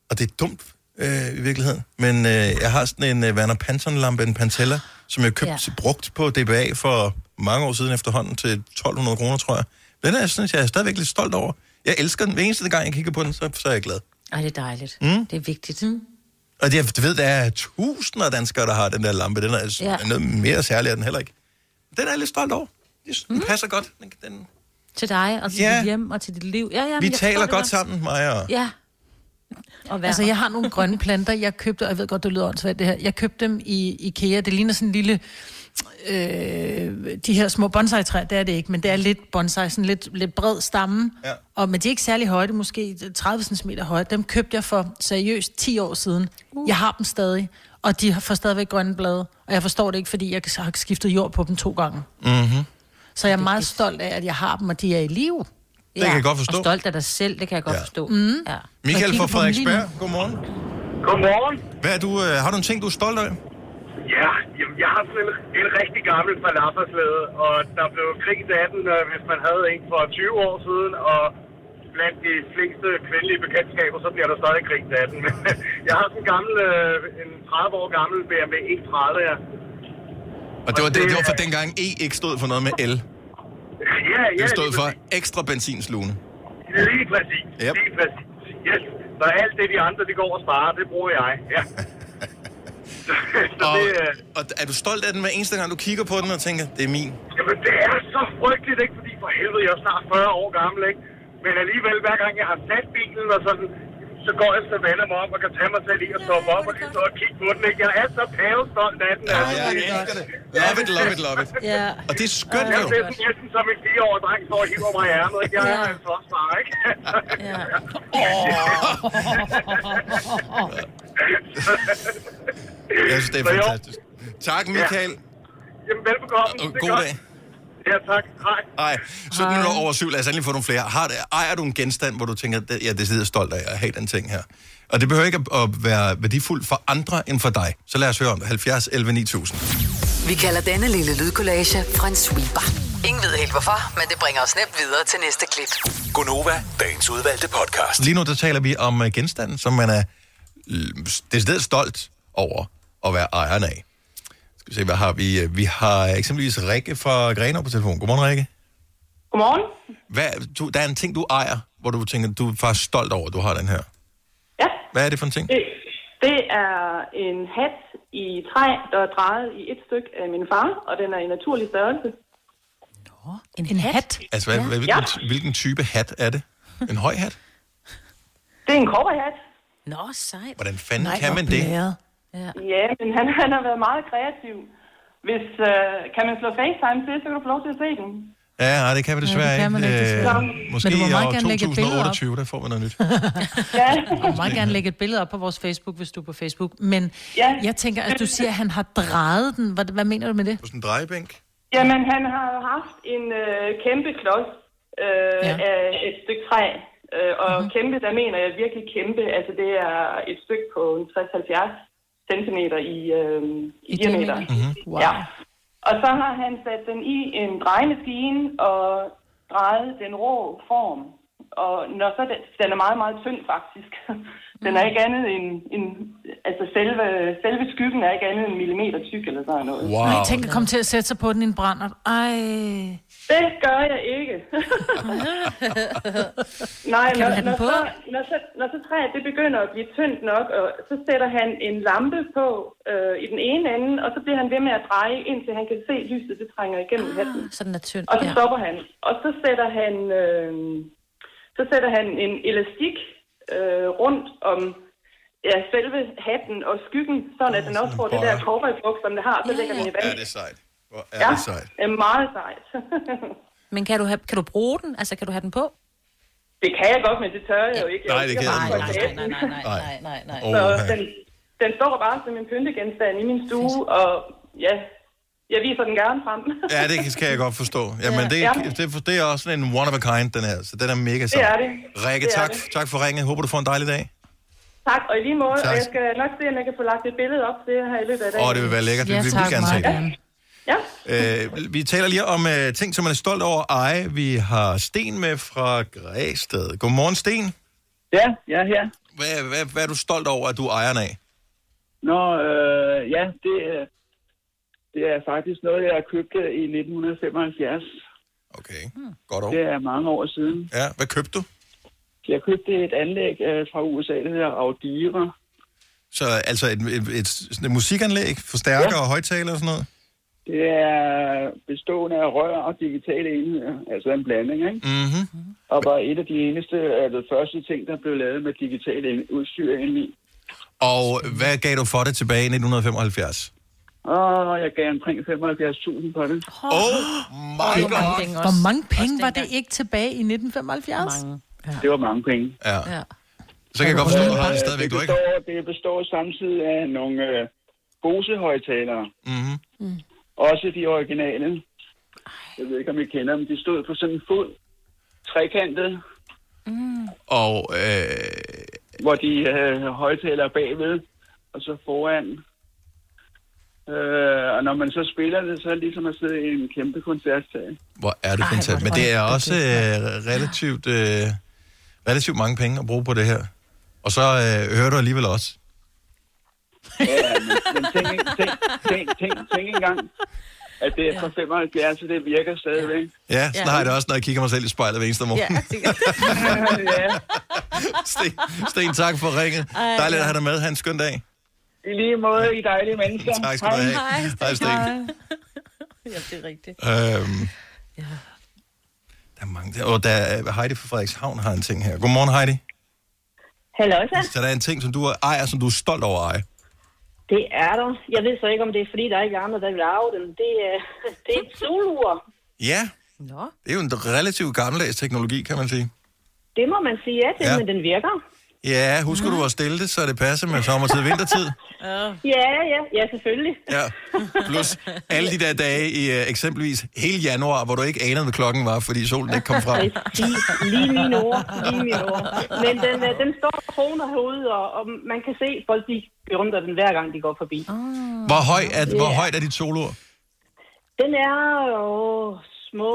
og det er dumt øh, i virkeligheden. Men øh, jeg har sådan en øh, Werner Panton-lampe, en Pantella, som jeg købte Ja. brugt på DBA for mange år siden efterhånden til 1200 kroner, tror jeg. Den er, synes jeg, er stadigvæk lidt stolt over. Jeg elsker den. Hver eneste gang, jeg kigger på den, så, så er jeg glad. Ej, det er dejligt. Mm. Det er vigtigt. Mm. Og det, du ved, der er tusinder af danskere, der har den der lampe. Den er altså Ja. noget mere særlig er den heller ikke. Den er jeg lidt stolt over. Den Mm. passer godt. Den, den... Til dig, og til Ja. dit hjem, og til dit liv. Ja, ja, Vi jeg taler godt sammen, mig og... Ja. Og Altså, jeg har nogle grønne planter, jeg købte, og jeg ved godt, det lyder åndssvagt det her, jeg købte dem i IKEA, det ligner sådan en lille, øh, de her små bonsai-træer, det er det ikke, men det er lidt bonsai, sådan lidt, lidt bred stamme, Ja. og, men de er ikke særlig høje, måske 30 cm høje, dem købte jeg for seriøst 10 år siden. Uh. Jeg har dem stadig, og de har får stadigvæk grønne blade, og jeg forstår det ikke, fordi jeg har skiftet jord på dem to gange. Mm-hmm. Så jeg er meget stolt af, at jeg har dem, og de er i live. Det kan jeg godt forstå. Og stolt af dig selv, det kan jeg godt Ja. forstå. Mm. Ja. Michael fra. Frederiksberg, godmorgen. Godmorgen. Hvad er du, øh, har du en ting, du er stolt af? Ja, jamen, jeg har sådan en, en rigtig gammel falafelslæde, og der blev krig i 18, øh, hvis man havde en for 20 år siden, og blandt de fleste kvindelige bekendtskaber, så bliver der stadig krig i 18. Men [laughs] jeg har sådan en gammel, øh, en 30 år gammel BMW E30 her. Og det var, det, det var for dengang E ikke stod for noget med L. Ja, ja. Det stod for ekstra benzinslugende. præcis. Lige præcis. Yep. Lige præcis. Yes. Så alt det, de andre, de går og sparer, det bruger jeg. Ja. så, så Og, det, øh, og er du stolt af den hver eneste gang, du kigger på den og tænker, det er min? Jamen, det er så frygteligt, ikke? Fordi for helvede, jeg er snart 40 år gammel, ikke? Men alligevel, hver gang jeg har sat bilen og sådan, så går jeg så vender mig om og kan tage mig selv i og stoppe op og lige stå og kigge på den, ikke? Jeg er så pavestolt af den. Ja, altså. jeg elsker det. Love it, love it, love it. Ja. Og det er skønt Jeg jo. ser sådan næsten som en fireårig dreng står og hiver mig i ærmet, ikke? Jeg er Ja. altså også far, ikke? Ja. Jeg synes, det er fantastisk. Tak, Michael. Jamen, velbekomme. Og er god godt. Ja, tak. Hej. Ej, 17 minutter over syv. Lad os endelig få nogle flere. Har, det- ejer du en genstand, hvor du tænker, at jeg er decideret stolt af at have den ting her? Og det behøver ikke at- være værdifuldt for andre end for dig. Så lad os høre om det. 70 11 9000. Vi kalder denne lille lydkollage en sweeper. Ingen ved helt hvorfor, men det bringer os nemt videre til næste klip. Gonova, dagens udvalgte podcast. Lige nu der taler vi om uh, genstanden, som man er øh, decideret stolt over at være ejeren af. Skal vi se, hvad har vi? Vi har eksempelvis Rikke fra Grenaa på telefon. Godmorgen, Rikke. Godmorgen. Hvad, du, der er en ting, du ejer, hvor du tænker, du er faktisk stolt over, at du har den her. Ja. Hvad er det for en ting? Det, det er en hat i træ, der er drejet i et stykke af min far, og den er i naturlig størrelse. En, en hat? Altså, hvad, hvad, hvilken, hvilken type hat er det? En høj hat? Det er en cowboyhat. Nå, sejt. Hvordan fanden Nej, kan man det? Ja. Ja, men han, han har været meget kreativ. Hvis, øh, kan man slå FaceTime til, så kan du få lov til at se den. Ja, nej, det kan vi desværre det kan man ikke, ikke. desværre. Øh, måske Men du må i meget år gerne lægge et billede op. 2028, der får vi noget nyt. [laughs] Ja. Du må meget gerne lægge et billede op på vores Facebook, hvis du er på Facebook. Men Ja. jeg tænker, at du siger, at han har drejet den. Hvad, hvad mener du med det? På sådan en drejebænk. Jamen, han har haft en øh, kæmpe klods øh, ja. af et stykke træ. Øh, og mm-hmm. kæmpe, der mener jeg virkelig kæmpe. Altså, det er et stykke på en 60-70 cm i, øh, i, diameter. Mm-hmm. Wow. Ja. Og så har han sat den i en drejemaskine og drejet den rå form. Og når så den, den er meget, meget tynd faktisk. [laughs] Den er ikke andet end, end altså selve, selve skyggen er ikke andet end en millimeter tyk eller sådan noget. Wow. Nej, tænk at komme til at sætte sig på den i en brænder. Ej. Det gør jeg ikke. [laughs] Nej, Kan når, når, så, når, så, når så træet det begynder at blive tyndt nok, og så sætter han en lampe på øh, i den ene ende, og så bliver han ved med at dreje, indtil han kan se lyset, det trænger igennem ah, hatten. Så den er tynd. Og så ja. stopper han. Og så sætter han, øh, så sætter han en elastik øh, rundt om ja, selve hatten og skyggen, sådan at den også får det der cowboybuks, som det har, så lægger den i vand. Er det sejt? Hvor er Ja, det sejt? er meget sejt. [laughs] Men kan du, have, kan du bruge den? Altså, kan du have den på? det kan jeg godt, men det tør jeg jo ikke. Nej, det kan jeg ikke. ikke. Nej, nej, nej, nej, nej, nej. Så Åh, den, den står bare som en pyntegenstand i min stue, og ja, jeg viser den gerne frem. Ja, det kan jeg godt forstå. Jamen, det, Ja. det, det er også en one of a kind, den her. Så den er mega sej. Det er det. Rikke, Det er tak, det. tak for ringen. Håber, du får en dejlig dag. tak, og i lige måde, Tak. og jeg skal nok se, om jeg kan få lagt et billede op til her i løbet af dagen. Åh, det vil være lækkert. Vi vil gerne se det. Ja. Øh, vi taler lige om uh, ting, som man er stolt over at eje. Vi har Sten med fra Græsted. Godmorgen, Sten. Ja, jeg er her. Hvad, hvad, hvad er du stolt over, at du ejer af? Nå, øh, ja, det, er- det er faktisk noget, jeg købte i 1975. Okay, godt år. Det er mange år siden. Ja, hvad købte du? Jeg købte et anlæg øh, fra USA, der hedder Audira. Så altså et, et, et, et musikanlæg, forstærker Ja. og højtaler og sådan noget? Det er bestående af rør og digitale enheder, altså en blanding, ikke? Mm-hmm. Og var et af de eneste, de første ting, der blev lavet med digitale udstyr indeni. Og hvad gav du for det tilbage i 1975? Og jeg gav omkring 75.000 på det. Oh my god! Hvor mange penge var det ikke tilbage i 1975? Mange. Det var mange penge. Ja. Så kan jeg godt forstå, at du har det stadigvæk, det du ikke? består, det består samtidig af nogle øh, Bose-højtalere. Mm-hmm. Mm. Også de originale. Jeg ved ikke, om I kender dem. De stod på sådan en fod, trekantet, Mm. Og øh, hvor de øh, højtalere bagved, og så foran. Øh, og når man så spiller det, så er det ligesom at sidde i en kæmpe koncertsal. hvor er det fantastisk. Men det er også øh, relativt, øh, relativt mange penge at bruge på det her. Og så øh, hører du alligevel også. Ja, men, men tænk, tænk, tænk, tænk, tænk engang, at det er fra 75, så det virker stadigvæk. Ja, sådan har jeg det også, når jeg kigger mig selv i spejlet hver eneste morgen. [laughs] ja. Sten, Sten, tak for ringet. Ej, Dejligt at ja. have dig med. Ha' en skøn dag. I lige måde, I dejlige mennesker. Tak skal du have. Hej. Hej, Sten. Ja, det er rigtigt. Øhm, Der er mange. Og der, er- Heidi fra Frederikshavn har en ting her. Godmorgen, Heidi. Hallo, Så der er en ting, som du ejer, som du er stolt over at eje. Det er der. Jeg ved så ikke, om det er fordi, der er ikke andre, der vil arve den. Det er, [laughs] det er et solur. Ja, Nå. det er jo en relativt gammeldags teknologi, kan man sige. Det må man sige ja til, Ja. ja. men den virker. Ja, husker du at stille det, så det passer med sommertid og vintertid? [laughs] Ja, ja, ja, selvfølgelig. Ja. Plus alle de der dage i uh, eksempelvis hele januar, hvor du ikke anede, hvad klokken var, fordi solen ikke kom frem. Præcis. Lige mine ord. Lige mine ord. Men den, øh, den står og kroner herude, og, og man kan se, folk de beundrer den hver gang, de går forbi. Hvor, høj er, hvor Ja. højt er dit solur? Den er jo små...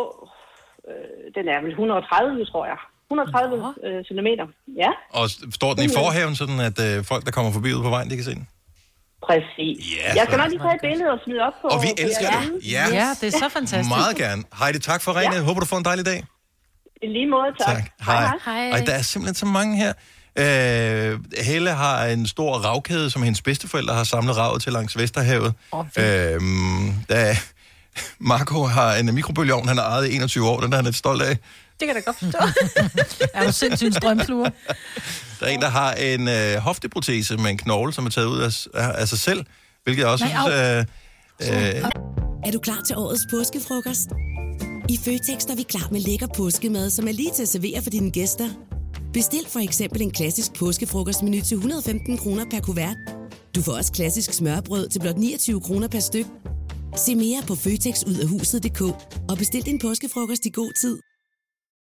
Øh, den er vel 130, tror jeg. 130 øh, centimeter. Ja, Og står den i forhaven, sådan at øh, folk, der kommer forbi ud på vejen, de kan se den? præcis. Ja, jeg skal nok lige tage et billede og smide op på... Og vi elsker det. Ja. Ja, det er så fantastisk. Meget gerne. Heidi, tak for ringet. Håber, du får en dejlig dag. I lige måde, tak. Tak. Hej. Ej, der er simpelthen så mange her. Øh, Helle har en stor ravkæde, som hendes bedsteforældre har samlet ravet til langs Vesterhavet. Åh, øh, der, [laughs] Marco har en mikrobølgeovn, han har ejet i 21 år, den er han lidt stolt af. Det kan jeg da godt forstå. [laughs] er du sindssygt en strømsluger? Der er en, der har en øh, hofteprotese med en knogle, som er taget ud af, af, af sig selv, hvilket jeg også Nej, synes... Øh, øh, Er du klar til årets påskefrokost? I Føtex er vi klar med lækker påskemad, som er lige til at servere for dine gæster. Bestil for eksempel en klassisk påskefrokostmenu til 115 kroner per kuvert. Du får også klassisk smørbrød til blot 29 kroner per styk. Se mere på føtexudafhuset.dk og bestil din påskefrokost i god tid.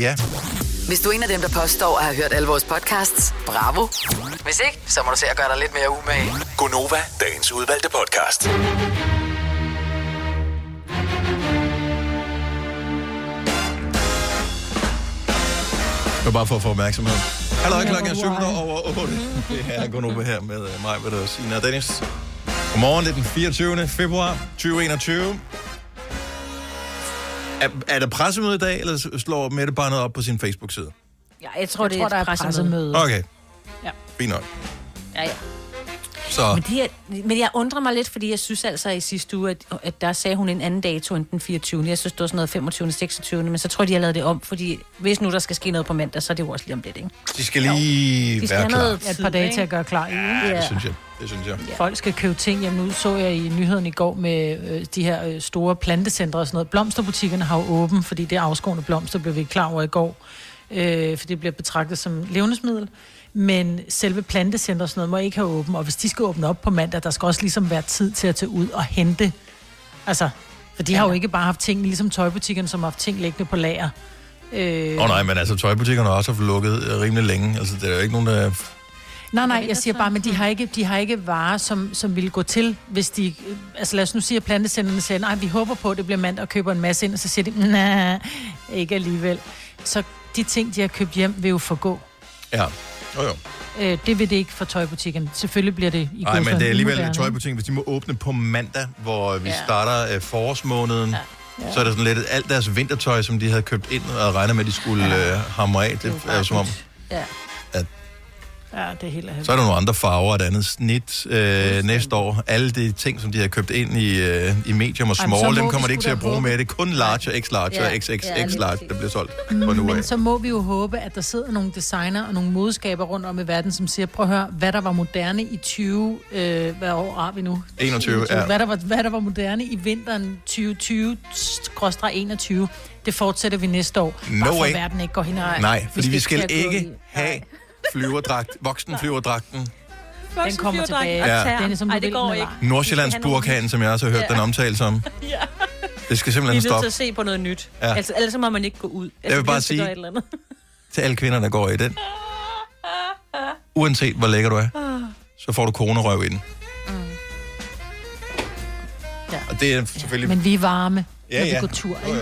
Ja. Hvis du er en af dem, der påstår at have hørt alle vores podcasts, bravo. Hvis ikke, så må du se at gøre dig lidt mere umage. Gonova, dagens udvalgte podcast. Det var bare for at få opmærksomhed. Hallo, klokken er 7 over 8. Det er Gunnova her med øh, mig, hvad der Sina og Dennis. Godmorgen, det er den 24. februar 2021. Er, er der pressemøde i dag, eller slår Mette bare noget op på sin Facebook-side? Ja, jeg tror, Jeg det tror, er der er pressemøde. Okay, Ja. fint nok. Ja, ja. Så Men, det er, men jeg undrer mig lidt, fordi jeg synes altså i sidste uge, at, at der sagde hun en anden dato end den 24. Jeg synes, det var sådan noget 25. 26. Men så tror jeg, de har lavet det om, fordi hvis nu der skal ske noget på mandag, så er det jo også lige om lidt, ikke? de skal lige De skal være have klar. noget Et par dage til at gøre klar i. ikke? Ja, det synes jeg. Det synes jeg. Folk skal købe ting hjem. Nu så jeg i nyheden i går med øh, de her øh, store plantecentre og sådan noget. Blomsterbutikkerne har jo åben, fordi det afskående blomster blev vi klar over i går. Øh, for det bliver betragtet som levnedsmiddel. Men selve plantecentre og sådan noget må ikke have åben. Og hvis de skal åbne op på mandag, der skal også ligesom være tid til at tage ud og hente. Altså, for de har jo ikke bare haft ting, ligesom tøjbutikkerne, som har haft ting liggende på lager. Øh, Åh oh, nej, men altså tøjbutikkerne har også haft lukket øh, rimelig længe. Altså, det er jo ikke nogen, der... Nej, nej, jeg siger bare, men de har ikke, de har ikke varer, som, som ville gå til, hvis de... Altså lad os nu sige, at plantecenterne siger, nej, vi håber på, at det bliver mandag og køber en masse ind, og så siger de, nej, ikke alligevel. Så de ting, de har købt hjem, vil jo forgå. Ja, jo jo. Øh, det vil det ikke for tøjbutikken. Selvfølgelig bliver det i Nej, men det er alligevel umoderne, ikke? tøjbutikken, hvis de må åbne på mandag, hvor vi Ja. starter øh, forårsmåneden, ja. så er der sådan lidt alt deres vintertøj, som de havde købt ind og regner med, at de skulle ja. øh, hamre af. Det er jo som om, Ja. Ja, det er helt så er der nogle andre farver, et andet snit øh, næste år. Alle de ting, som de har købt ind i, øh, i medium og small, dem må kommer de ikke til at bruge håbe. med. Det er kun large og x-large Ja, og xxx ja, der bliver solgt fra nu af. Men så må vi jo håbe, at der sidder nogle designer og nogle modeskaber rundt om i verden, som siger, prøv at høre, hvad der var moderne i 20... Øh, hvad år har vi nu? 21, ja. Hvad der, var, hvad der var moderne i vinteren 2020-21, det fortsætter vi næste år. No bare for way. verden ikke går hen og... Nej, fordi vi skal ikke have flyverdragt, voksenflyverdragten. Den kommer tilbage. Ja. Ja. Den er som Ej, det vil, går den ikke. Nordsjællands burkanen, som jeg også har hørt Ja. den omtale som. [laughs] Ja. Det skal Vi er simpelthen nødt til stoppe at se på noget nyt. Ja. Ja. Altså, ellers så må man ikke gå ud. Altså, vil bare vi skal sige- [laughs] til alle kvinder, der går i den. Uanset hvor lækker du er, så får du konerøv ind. Ja. Og det er selvfølgelig... Men vi er varme, Ja, når ja. vi går tur. Jo, jo.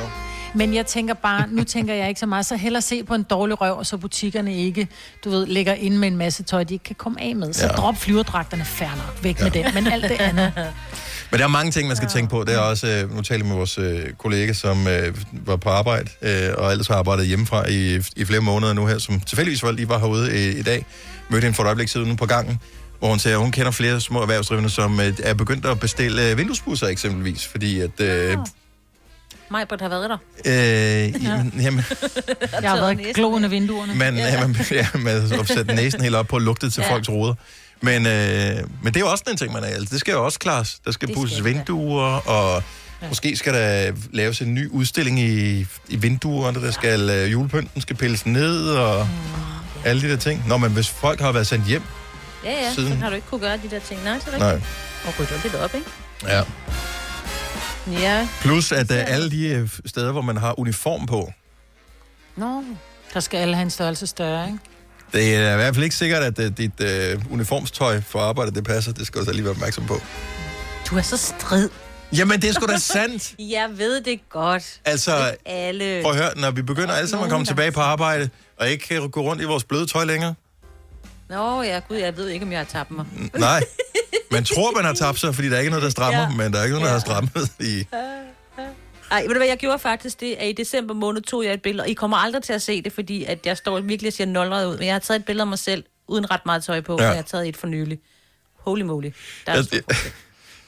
Men jeg tænker bare, nu tænker jeg ikke så meget, så hellere se på en dårlig røv, og så butikkerne ikke, du ved, ligger ind med en masse tøj, de ikke kan komme af med. Så Ja. ja. drop flyverdragterne, fair nok, væk ja. med det. Men alt det andet, [laughs] Men der er mange ting, man skal tænke på. Det er også, øh, nu taler jeg med vores øh, kollega, som øh, var på arbejde, og ellers har arbejdet hjemmefra i, i flere måneder nu her, som tilfældigvis var lige var herude i, dag. Mødte hende for et øjeblik siden på gangen, hvor hun siger, at hun kender flere små erhvervsdrivende, som er begyndt at bestille vinduesbusser eksempelvis, fordi at... Øh, Majbert har været der. øh, jamen, jamen, [laughs] jeg har været gloende vinduerne. man, ja. man, ja, man har sætte næsen helt op på og lugtet til ja. Ja. folks ruder. Men, øh, men det er jo også en ting, man er. Altså, det skal jo også klares. Der skal pusses vinduer, og ja. måske skal der laves en ny udstilling i, i vinduerne. Der skal øh, julepynten skal pilles ned, og alle de der ting. Nå, men hvis folk har været sendt hjem, Ja, ja, Siden- så har du ikke kunne gøre de der ting. Nej, så er det Nej. ikke. Og rydder lidt op, ikke? ja. Ja. Plus at øh, alle de øh, steder, hvor man har uniform på, Nå, der skal alle have en størrelse større, ikke? det er i hvert fald ikke sikkert, at øh, dit øh, uniformstøj for arbejde, det passer. Det skal du så lige være opmærksom på. Du er så strid. Jamen, det er sgu da sandt. [laughs] Jeg ved det godt. Altså, alle. Prøv at høre, når vi begynder alle sammen at komme tilbage på arbejde, og ikke kan gå rundt i vores bløde tøj længere. Nå, ja, gud, jeg ved ikke, om jeg har tabt mig. Nej. [laughs] Man tror, man har tabt sig, fordi der er ikke noget, der strammer, ja. men der er ikke noget, der har strammet i... Ej, ved du hvad, jeg gjorde faktisk det, at i december måned tog jeg et billede, og I kommer aldrig til at se det, fordi at jeg står virkelig og ser nulret ud, men jeg har taget et billede af mig selv, uden ret meget tøj på, Ja. ja. og jeg har taget et for nylig. Holy moly. Der er Jeg,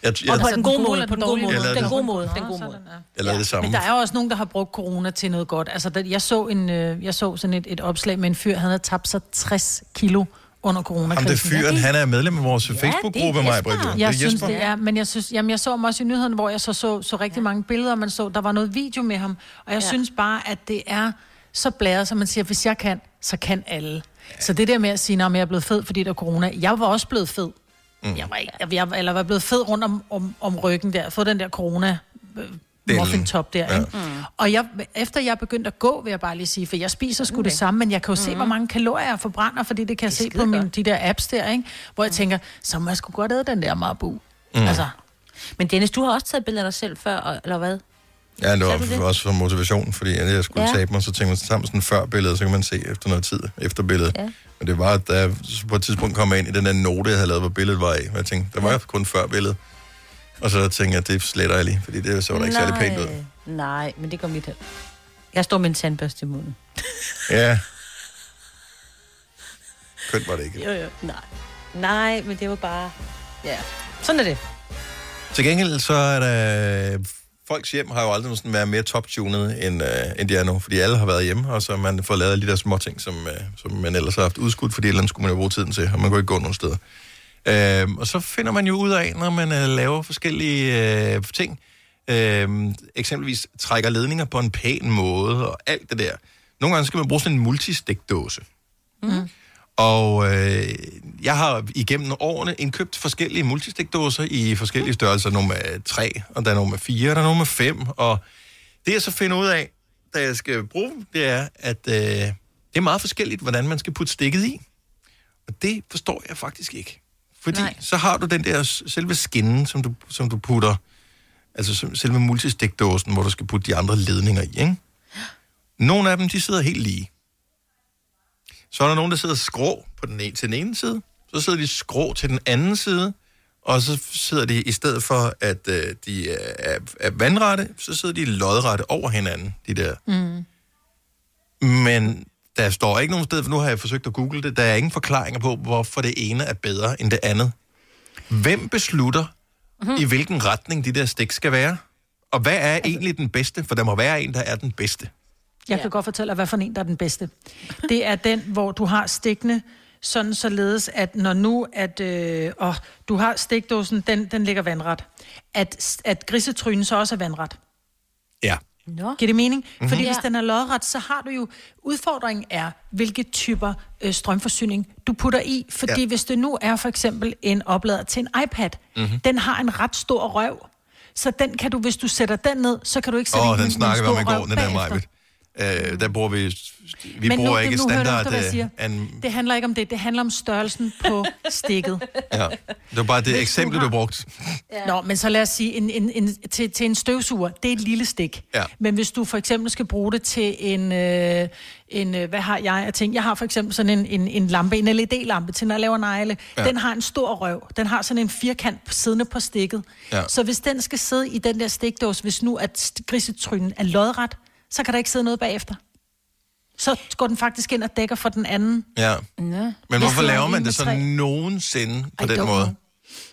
jeg, jeg, Og på jeg, den gode måde, på den gode måde. Den det. gode måde, den gode måde. jeg lavede det samme. Men der er jo også nogen, der har brugt corona til noget godt. Altså, jeg, så en, øh, jeg så sådan et, et opslag med en fyr, han havde tabt sig 60 kilo under coronakrisen. det fyren, han er medlem af vores Facebook-gruppe, mig, Britt. Jeg Det er synes, Jesper. det er, men jeg, synes, jamen, jeg så ham også i nyhederne, hvor jeg så så, så rigtig mange billeder, man så, der var noget video med ham, og jeg ja. synes bare, at det er så blæret, som man siger, hvis jeg kan, så kan alle. Ja. Så det der med at sige, at jeg er blevet fed, fordi der er corona, jeg var også blevet fed. Mm. Jeg var ikke, jeg, jeg, eller var blevet fed rundt om, om, om ryggen der, fået den der corona muffin top der, Ja. ikke? Mm. Og jeg, efter jeg begyndte at gå, vil jeg bare lige sige, for jeg spiser sgu det samme, men jeg kan jo se, Mm. hvor mange kalorier jeg forbrænder, fordi det kan jeg se på mine, de der apps der, ikke? Hvor jeg tænker, så må jeg sgu godt æde den der marbu. Mm. Altså, Men Dennis, du har også taget billeder af dig selv før, eller hvad? Ja, det det? var også for motivation, fordi jeg skulle Ja. tabe mig, så tænkte man sammen sådan før billedet, så kan man se efter noget tid efter billedet. Ja. Men det var, at da jeg på et tidspunkt kom jeg ind i den der note, jeg havde lavet, hvor billedet var i. Og jeg tænkte, der var ja. kun før billedet. Og så tænkte jeg, det sletter jeg lige, fordi det så der ikke særlig pænt ud. Nej, men det går mit held. Jeg står med en tandbørste i munden. Ja. [laughs] Kønt var det ikke. Jo, jo. Nej. Nej, men det var bare... Ja. Sådan er det. Til gengæld så er der... Folks hjem har jo aldrig sådan været mere top-tunet, end, øh, end de er nu, fordi alle har været hjemme, og så har man får lavet de der små ting, som, øh, som man ellers har haft udskudt, fordi ellers skulle man jo bruge tiden til, og man kunne ikke gå nogen steder. Øh, og så finder man jo ud af, når man øh, laver forskellige øh, ting, øh, eksempelvis trækker ledninger på en pæn måde, og alt det der. Nogle gange skal man bruge sådan en multistikdåse. mm. Og øh, jeg har igennem årene indkøbt forskellige multistikdåser i forskellige størrelser. Nogle med tre, og der er nogle med fire, og der er nogle med fem. Og det jeg så finder ud af, da jeg skal bruge dem, det er, at øh, det er meget forskelligt, hvordan man skal putte stikket i. Og det forstår jeg faktisk ikke. Fordi Nej. så har du den der selve skinnen, som du, som du putter, altså som- selve multistikdåsen, hvor du skal putte de andre ledninger i, ikke? Nogle af dem, de sidder helt lige. Så er der nogen, der sidder skrå på den ene, til den ene side, så sidder de skrå til den anden side, og så sidder de, i stedet for at øh, de er, er, er vandrette, så sidder de lodrette over hinanden, de der. Mm. Men der står ikke nogen sted, for nu har jeg forsøgt at google det, der er ingen forklaringer på, hvorfor det ene er bedre end det andet. Hvem beslutter, mm-hmm. i hvilken retning de der stik skal være? Og hvad er egentlig den bedste? For der må være en, der er den bedste. Jeg kan godt fortælle dig, hvad for en, der er den bedste. Det er den, hvor du har stikkene, sådan således, at når nu, at øh, og du har stikdåsen, den, den ligger vandret, at, at grisetrynen så også er vandret. Ja. Nå. Giver det mening? Mhm. Mm-hmm. Fordi hvis den er lodret, så har du jo... Udfordringen er, hvilke typer øh, strømforsyning du putter i. Fordi Ja. hvis det nu er for eksempel en oplader til en iPad, Mhm. mm-hmm. den har en ret stor røv. Så den kan du, hvis du sætter den ned, så kan du ikke sætte en, den en snakker vi om stor i går, den der. Majbet. Øh, der bruger vi... Vi Men bruger nu, ikke nu hører du standard... jeg siger. øh, an, Det handler ikke om det, det handler om størrelsen på [laughs] stikket. ja. Det var bare det Hvis du eksempel, har- du brugte. Ja. Nå, men så lad os sige, en, en, en, til, til en støvsuger, det er et lille stik. Ja. Men hvis du for eksempel skal bruge det til en, øh, en øh, hvad har jeg af ting? Jeg har for eksempel sådan en, en, en lampe, en LED-lampe til, når jeg laver negle. Ja. Den har en stor røv. Den har sådan en firkant siddende på stikket. Ja. Så hvis den skal sidde i den der stikdåse, hvis nu at grisetrynen er lodret, så kan der ikke sidde noget bagefter. Så går den faktisk ind og dækker for den anden. Ja. Ja. Men hvorfor laver man det så nogensinde på I den måde? know.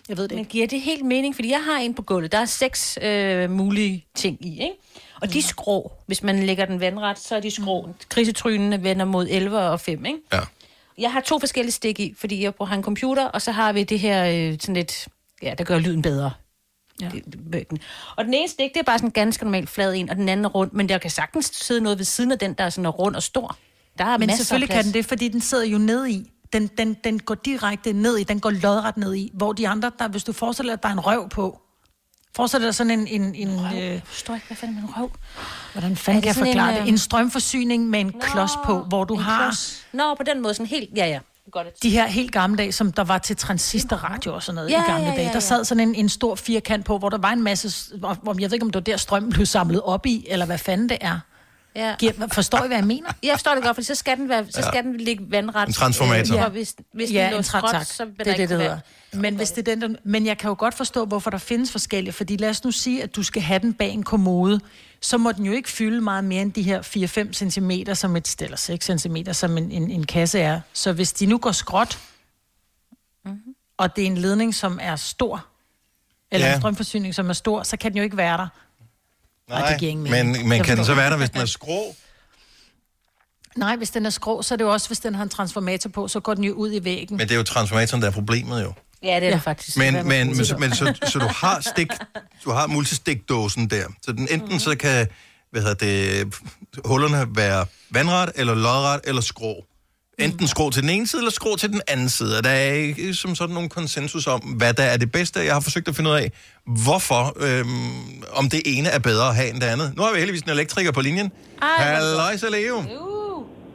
Jeg ved det Men giver det helt mening? Fordi jeg har en på gulvet. Der er seks øh, mulige ting i, ikke? Og de skrå. Hvis man lægger den vandret, så er de skrå. Krisetrynene vender mod 11 og 5, ikke? Ja. Jeg har to forskellige stik i, fordi jeg bruger en computer, og så har vi det her øh, sådan lidt, ja, der gør lyden bedre. Ja. Og den ene stik, det er bare sådan en ganske normal flad en, og den anden er rund, men der kan sagtens sidde noget ved siden af den, der er sådan rund og stor. Der er Men selvfølgelig kan den det, fordi den sidder jo ned i. Den, den, den går direkte ned i, den går lodret ned i. Hvor de andre, der, hvis du forestiller dig, at der er en røv på. Forestil dig sådan en... en, en øh, Jeg forstår ikke, hvad fanden er en røv? Hvordan fanden kan jeg forklare en, det? øh, En strømforsyning med en klods på, hvor du en har... klods. Nå, på den måde sådan helt, ja ja. Godt. De her helt gamle dage, som der var til transistorradio og sådan noget Ja, i gamle ja, ja, dage. Der ja. sad sådan en, en stor firkant på, hvor der var en masse... Hvor, jeg ved ikke, om det var der strøm blev samlet op i, eller hvad fanden det er. Ja. Giver, forstår I, hvad jeg mener? Jeg forstår det godt, for så skal den, være, så Ja. skal den ligge vandret. En transformator. Øh, Ja. og hvis, hvis ja, den lå en trætak. så vil det er det, ikke det være- hedder. Men, hvis det er den, der, men jeg kan jo godt forstå, hvorfor der findes forskellige. Fordi lad os nu sige, at du skal have den bag en kommode. Så må den jo ikke fylde meget mere end de her 4-5 cm, som et, eller 6 cm, som en, en, en kasse er. Så hvis de nu går skråt, Mhm. og det er en ledning, som er stor, eller Ja. en strømforsyning, som er stor, så kan den jo ikke være der. Nej, det giver ingen mening. men, men kan den så være der, hvis den er skrå? Nej, hvis den er skrå, så er det jo også, hvis den har en transformator på, så går den jo ud i væggen. Men det er jo transformatoren, der er problemet jo. Ja, det er det faktisk. Men, men, men, så, men så, så du har stik, du har multistikdåsen der. Så den enten mm. så kan, hvad hedder det, hullerne være vandret, eller lodret, eller skrå. Enten skrå til den ene side, eller skrå til den anden side. Og der er ikke som sådan nogen konsensus om, hvad der er det bedste. Jeg har forsøgt at finde ud af, hvorfor, øhm, om det ene er bedre at have end det andet. Nu har vi heldigvis en elektriker på linjen. Halløj, Leo.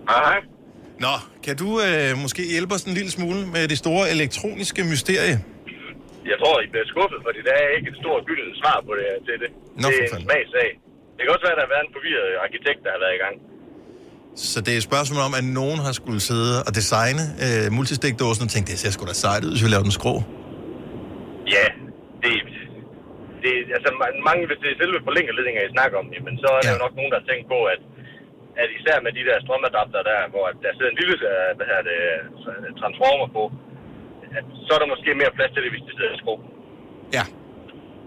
Hej. Nå, kan du øh, måske hjælpe os en lille smule med det store elektroniske mysterie? Jeg tror, I bliver skuffet, fordi der er ikke et stort gyldent svar på det, til det. Nå, det er en smagsag. Det kan også være, at der har været en forvirret arkitekt, der har været i gang. Så det er et spørgsmål om, at nogen har skulle sidde og designe øh, multistikdåsen og tænke, det ser sgu da sejt ud, hvis vi laver den skrå. Ja, det, det altså ma- mange, hvis det er selve forlængerledninger, I snakker om, jamen, så er der jo nok nogen, der har tænkt på, at, at især med de der strømadapter der, hvor der sidder en lille øh, hvad her det, øh, transformer på, at så er der måske mere plads til det, hvis det sidder i skrå. Ja.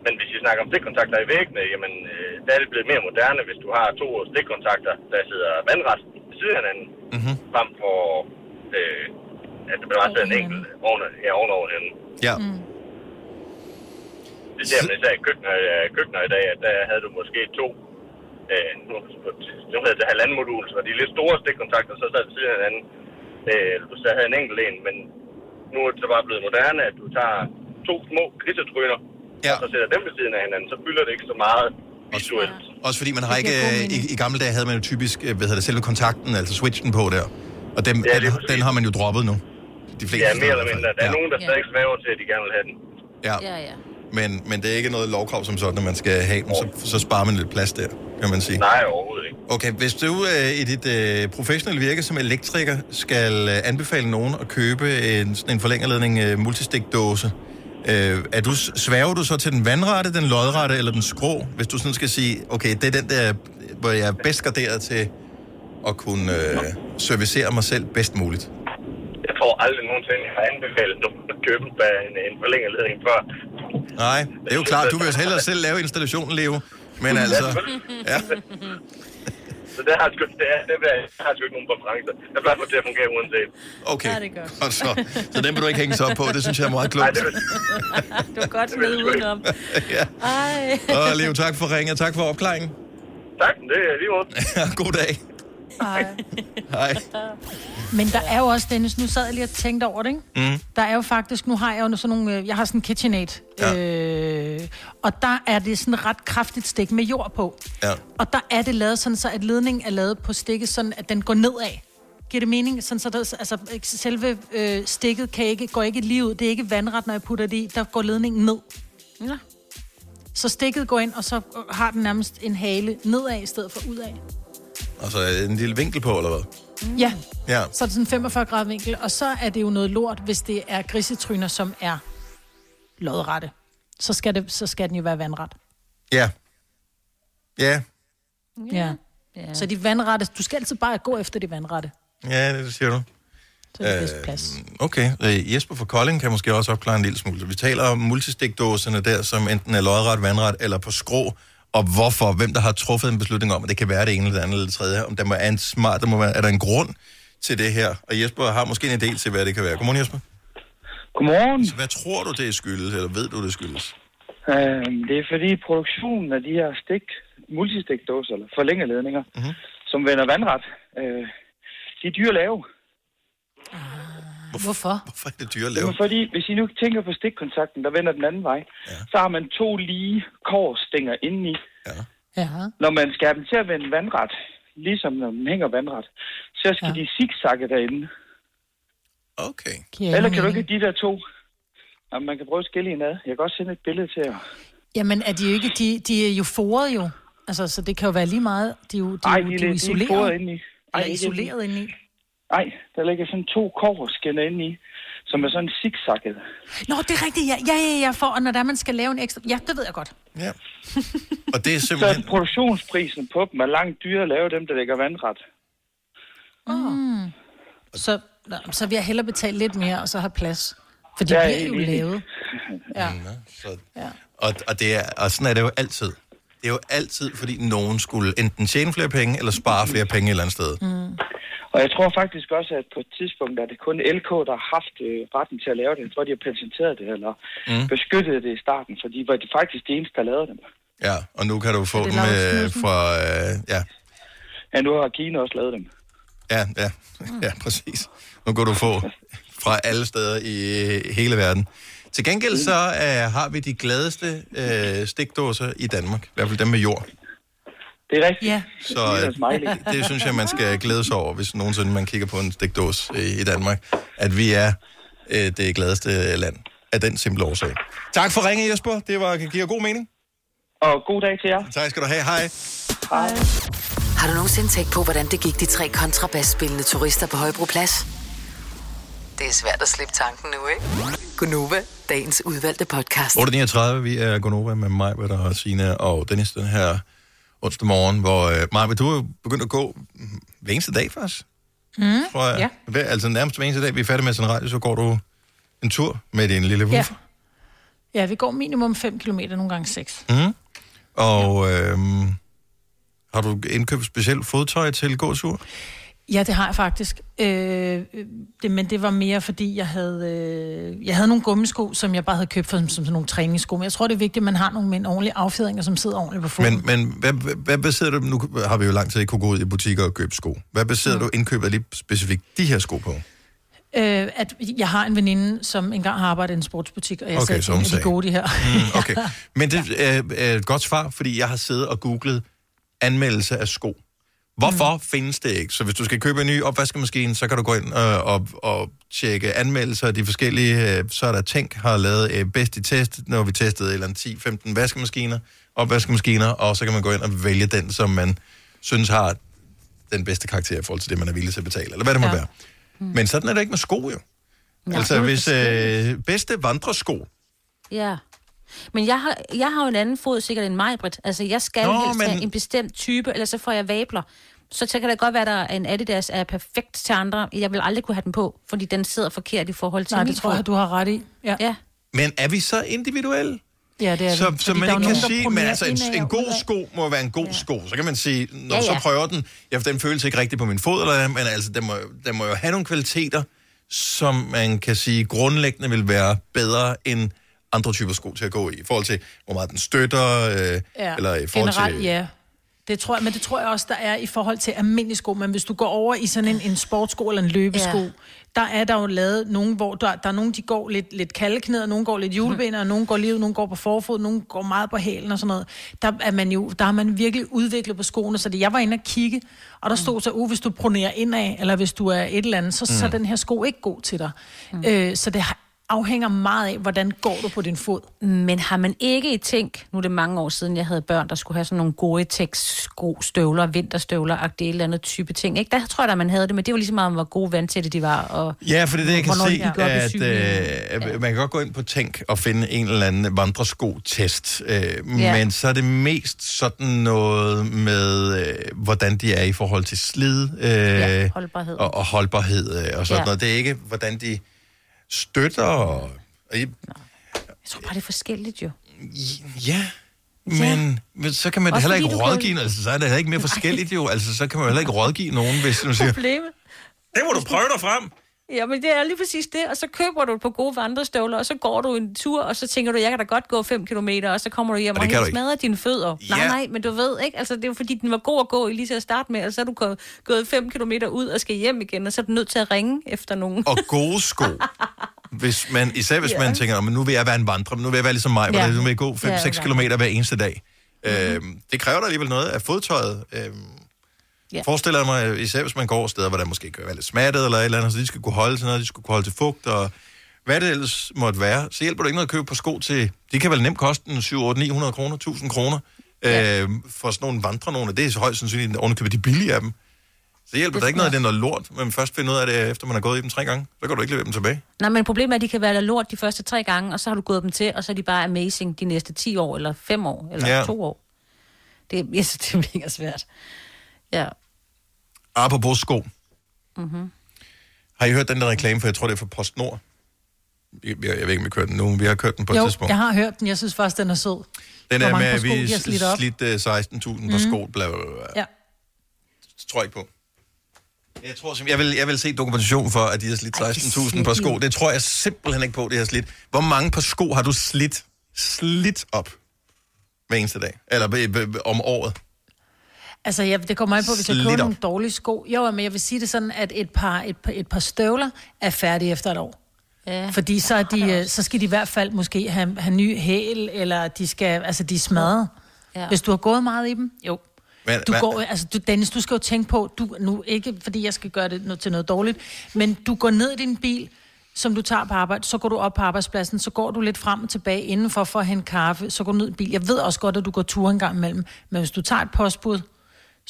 Men hvis vi snakker om stikkontakter i væggene, jamen, øh, der er det blevet mere moderne, hvis du har to stikkontakter, der sidder vandret ved siden af hinanden, mm-hmm. frem for, øh, at der bare sidder en enkelt oven, ja, ovenover hinanden. Ja. Mm. Det ser man især i køkkener, øh, køkkener i dag, at der havde du måske to, øh, nu, nu hedder det halvanden modul, så de lidt store stikkontakter, så sad ved siden af hinanden. Øh, så havde en enkelt en, men nu er det så bare blevet moderne, at du tager to små grisetryner, ja. og så sætter dem ved siden af hinanden, så fylder det ikke så meget visuelt. Også fordi man har ikke... Øh, i, I gamle dage havde man jo typisk, øh, hvad hedder det, selve kontakten, altså switchen på der. Og dem, ja, den, den har man jo droppet nu. De fleste Ja, mere eller mindre. Der er Ja. nogen, der stadig svæver til, at de gerne vil have den. Ja. Ja, ja. Men, men det er ikke noget lovkrav som sådan, at man skal have den, så, så sparer man lidt plads der, kan man sige. Nej, overhovedet ikke. Okay, hvis du øh, i dit øh, professionelle virke som elektriker skal øh, anbefale nogen at købe en, sådan en forlængerledning øh, multistikdåse, øh, er du, sværger du så til den vandrette, den lodrette eller den skrå? Hvis du sådan skal sige, okay, det er den der, hvor jeg er bedst graderet til at kunne øh, servicere mig selv bedst muligt. Jeg tror aldrig nogensinde, jeg har anbefalet nogen at købe en, en, en forlængerledning før. Nej, det er jo klart, du vil jo hellere selv lave installationen, Leo. Men altså, ja. Så det har sgu, det er, det er, jeg har sgu ikke nogen præferencer. Jeg plejer for til at fungere uanset. Okay, Ja, det er godt. godt så. Så den vil du ikke hænge sig op på, det synes jeg er meget klogt. Det var godt med udenom. ja. Ej. Og Leo, tak for ringen, og tak for opklaringen. Tak, det er lige måde. [laughs] God dag. Ej. Hej. Men der er jo også, Dennis, nu sad jeg lige og tænkte over det, ikke? Mm. Der er jo faktisk, nu har jeg jo sådan nogle, øh, jeg har sådan en KitchenAid, ja. øh, og der er det sådan et ret kraftigt stik med jord på. Ja. Og der er det lavet sådan, så at ledningen er lavet på stikket, sådan at den går nedad. Giver det mening? Sådan, så der, altså, selve øh, stikket kan ikke, går ikke lige ud. Det er ikke vandret, når jeg putter det i. Der går ledningen ned. Ja. Så stikket går ind, og så har den nærmest en hale nedad i stedet for udad. Og så er en lille vinkel på, eller hvad? Mm. Ja, Ja. så er det sådan 45 grader vinkel, og så er det jo noget lort, hvis det er grisetryner, som er lodrette. Så skal, det, så skal den jo være vandret. Ja. Ja. Ja. ja. Så de vandrette, du skal altid bare gå efter de vandrette. Ja, det siger du. Så er det bedst plads. Okay, øh, Jesper fra Kolding kan måske også opklare en lille smule. Så Vi taler om multistikdåserne der, som enten er lodret, vandret eller på skrå, og hvorfor, hvem der har truffet en beslutning om, at det kan være det ene eller det andet eller det tredje, om der må er en smart, der må være, er der en grund til det her, og Jesper har måske en idé til, hvad det kan være. Godmorgen, Jesper. Godmorgen. Så hvad tror du, det er skyldes, eller ved du, det skyldes? Øhm, det er fordi produktionen af de her stik, multistikdåser, eller forlængerledninger, Mhm. som vender vandret, øh, de er dyre at lave. Hvorfor? Hvorfor er det dyre at lave? Jamen, fordi hvis I nu tænker på stikkontakten, der vender den anden vej, ja. så har man to lige korsstænger indeni. Ja. Ja. Når man skal have dem til at vende vandret, ligesom når man hænger vandret, så skal ja. de zigzagge derinde. Okay. Eller kan du ikke have de der to? Jamen, man kan prøve at skille en ad. Jeg kan også sende et billede til jer. Jamen, er de jo ikke... De, de er jo foret jo. Altså, så det kan jo være lige meget... De er jo, de, Ej, er jo- de, de, er jo de er isoleret. foret indeni. Ej, isoleret indeni. Nej, der ligger sådan to koverskinner inde i, som er sådan zigzagget. Nå, det er rigtigt, ja. Ja, ja, ja, for når der er, man skal lave en ekstra... Ja, det ved jeg godt. Ja. [laughs] Og det er Så produktionsprisen på dem er langt dyrere at lave dem, der ligger vandret. Mm. Så, nå, så vil jeg hellere betale lidt mere, og så have plads. For de er bliver jo enig. lavet. [laughs] Ja. Så, ja. og, og, det er, og sådan er det jo altid. Det er jo altid, fordi nogen skulle enten tjene flere penge, eller spare flere penge et eller andet sted. Mm. Og jeg tror faktisk også, at på et tidspunkt er det kun LK, der har haft øh, retten til at lave det. Jeg tror, de har patenteret det, eller Mm. beskyttet det i starten, for de var de faktisk de eneste, der lavede dem. Ja, og nu kan du få det dem øh, fra... Øh, ja, Ja, nu har Kina også lavet dem. ja, ja, ja, præcis. Nu kan du få fra alle steder i øh, hele verden. Til gengæld så øh, har vi de gladeste øh, stikdåser i Danmark. I hvert fald dem med jord. Det er rigtigt. Ja. Så øh, det synes jeg, man skal [laughs] glæde sig over, hvis nogensinde man kigger på en stikdås øh, i Danmark. At vi er øh, det gladeste land af den simple årsag. Tak for ringe, Jesper. Det var, giver god mening. Og god dag til jer. Tak skal du have. Hej. Hej. Har du nogensinde tænkt på, hvordan det gik de tre kontrabasspillende turister på Højbroplads? Det er svært at slippe tanken nu, ikke? Gunova, dagens udvalgte podcast. 8.39, vi er Gonova med mig, og Signe og Dennis den her onsdag morgen, hvor øh, Maja, du er begyndt at gå hver eneste dag faktisk, Mm. tror jeg. Ja. Hver, altså nærmest hver eneste dag, vi er færdige med sådan radio, så går du en tur med din lille Ja. woofer. ja, vi går minimum 5 km, nogle gange 6. Ja. Mm. Og øhm, har du indkøbt specielt fodtøj til gåtur? Ja, det har jeg faktisk. Øh, det, men det var mere, fordi jeg havde, øh, jeg havde nogle gummisko, som jeg bare havde købt for, som, som sådan nogle træningssko. Men jeg tror, det er vigtigt, at man har nogle med en ordentlig affjedringer, som sidder ordentligt på foden. Men, men hvad, hvad- baserer du, nu har vi jo lang tid ikke kunne gå ud i butikker og købe sko. Hvad baserer Mm. du indkøbet af lige specifikt de her sko på? Øh, at jeg har en veninde, som engang har arbejdet i en sportsbutik, og jeg Okay, sagde, at de er gode, de her. Mm, [laughs] okay. Men det er, er et godt svar, fordi jeg har siddet og googlet anmeldelse af sko. Hvorfor mm. findes det ikke? Så hvis du skal købe en ny opvaskemaskine, så kan du gå ind og, og, og tjekke anmeldelser af de forskellige. øh, Så er der Tænk har lavet øh, bedst i test, når vi testede et eller andet 10-15 vaskemaskiner, opvaskemaskiner, og så kan man gå ind og vælge den, som man synes har den bedste karakter i forhold til det, man er villig til at betale, eller hvad det må Ja. være. Mm. Men sådan er det ikke med sko, jo. Nej, altså, hvis øh, bedste vandresko, Ja. Men jeg har, jeg har jo en anden fod sikkert end mig, Britt. Altså, jeg skal Nå, helst men- have en bestemt type, ellers så får jeg vabler. Så, så kan det godt være, at der er en Adidas er perfekt til andre. Jeg vil aldrig kunne have den på, fordi den sidder forkert i forhold til Nej, min det tror jeg, du har ret i. Ja, ja. men er vi så individuelle? ja det er så, det. så Fordi man ikke kan sige, men altså en, en god sko må være en god ja. sko. Så kan man sige, når Ja, ja, ja. ja. så prøver den, ja, den føles ikke rigtigt på min fod, eller, men altså, den må, den må jo have nogle kvaliteter, som man kan sige grundlæggende vil være bedre end andre typer sko til at gå i. I forhold til, hvor meget den støtter, øh, Ja, eller i forhold generelt til... ja. Det tror jeg, men det tror jeg også, der er i forhold til almindelige sko. Men hvis du går over i sådan en, en sportsko eller en løbesko, Ja. der er der jo lavet nogen, hvor der, der er nogen, de går lidt, lidt kaldeknæder, nogen går lidt julebener, og nogen går lige ud, nogen går på forfod, nogen går meget på hælen og sådan noget. Der er man jo, der har man virkelig udviklet på skoene, så det, jeg var inde og kigge, og der stod så, uh, hvis du pronerer indad, eller hvis du er et eller andet, så, mm. så er den her sko ikke god til dig. Mm. Øh, så det har- afhænger meget af, hvordan går du på din fod. Men har man ikke i tænk, nu er det mange år siden, jeg havde børn, der skulle have sådan nogle gode sko, støvler, vinterstøvler, agtigt et eller andet type ting. Ikke? Der tror jeg, at man havde det, men det var ligesom meget, hvor gode vandtætte de var. Og Ja, for det er det, jeg kan de se, i at øh, man kan godt gå ind på Tænk og finde en eller anden vandresko-test, øh, Ja. men så er det mest sådan noget med, øh, hvordan de er i forhold til slid øh, Ja, holdbarhed. og, og holdbarhed øh, og sådan Ja. noget. Det er ikke, hvordan de støtter og... og Jeg tror bare, det er forskelligt jo. Ja, men, men så kan man Også heller ikke du kan- rådgive, altså så er det heller ikke mere forskelligt jo, altså så kan man heller ikke rådgive nogen, hvis [laughs] man siger, Problemet. det må du prøve dig frem. Ja, men det er lige præcis det. Og så køber du et par gode vandrestøvler, og så går du en tur, og så tænker du, jeg kan da godt gå 5 km, og så kommer du hjem Og og, smadrer dine fødder. Ja. Nej, nej, men du ved ikke, altså det er fordi, den var god at gå i lige til at starte med, og så er du gå- gået 5 km ud og skal hjem igen, og så er du nødt til at ringe efter nogen. og gode sko. [laughs] Hvis man, især hvis Ja. man tænker, "Nå, men nu vil jeg være en vandrer, nu vil jeg være ligesom mig, Ja. nu vil jeg gå 5-6 Ja, km hver eneste dag. Mm-hmm. Øhm, det kræver da alligevel noget af fodtøjet. Øhm, Ja. Forestiller jeg mig, især hvis man går steder, hvor der måske kan være lidt smattet eller et eller andet, så de skal kunne holde til noget, de skal kunne holde til fugt, og hvad det ellers måtte være, så hjælper det ikke noget at købe på sko til, det kan vel nemt koste en 7, 8, 900 kroner, 1000 kroner, ja. øh, for sådan nogle vandre nogle, det er så højst sandsynligt ovenikøbet de billige af dem. Så hjælper det, det ikke noget, at det er noget lort, men først finder ud af det, efter man har gået i dem tre gange. Så kan du ikke levere dem tilbage. Nej, men problemet er, at de kan være der lort de første tre gange, og så har du gået dem til, og så er de bare amazing de næste 10 år, eller 5 år, eller Ja. ja. 2 år. Det, jeg synes, det er mega svært. Ja. Apropos sko. Mm-hmm. Har I hørt den der reklame, for jeg tror, det er for PostNord? Jeg, jeg, jeg ved ikke, om vi kørt den nu, men vi har kørt den på et Jo, tidspunkt. jeg har hørt den. Jeg synes faktisk, den er sød. Den er med, at vi har slidt op. slidt uh, 16.000 på Mhm. sko, bla, bla, bla. Ja. Det tror jeg ikke på. Jeg tror simpelthen, jeg vil, jeg vil se dokumentation for, at de har slidt 16.000 par sko. Det tror jeg simpelthen ikke på, det har slidt. Hvor mange par sko har du slidt, slidt op hver eneste dag? Eller b- b- om året? Altså, jeg, det kommer an på, hvis jeg køber nogle dårlige sko. Jo, men jeg vil sige det sådan, at et par, et par, et par støvler er færdige efter et år. Ja. Fordi så, er de, øh, så skal de i hvert fald måske have, have ny hæl, eller de skal, altså de er smadret. Ja. Ja. Hvis du har gået meget i dem, jo. Men, Du men- går, altså, du, Dennis, du skal jo tænke på, du, nu ikke fordi jeg skal gøre det no- til noget dårligt, men du går ned i din bil, som du tager på arbejde, så går du op på arbejdspladsen, så går du lidt frem og tilbage indenfor for at hente kaffe, så går du ned i bil. Jeg ved også godt, at du går tur en gang imellem, men hvis du tager et postbud,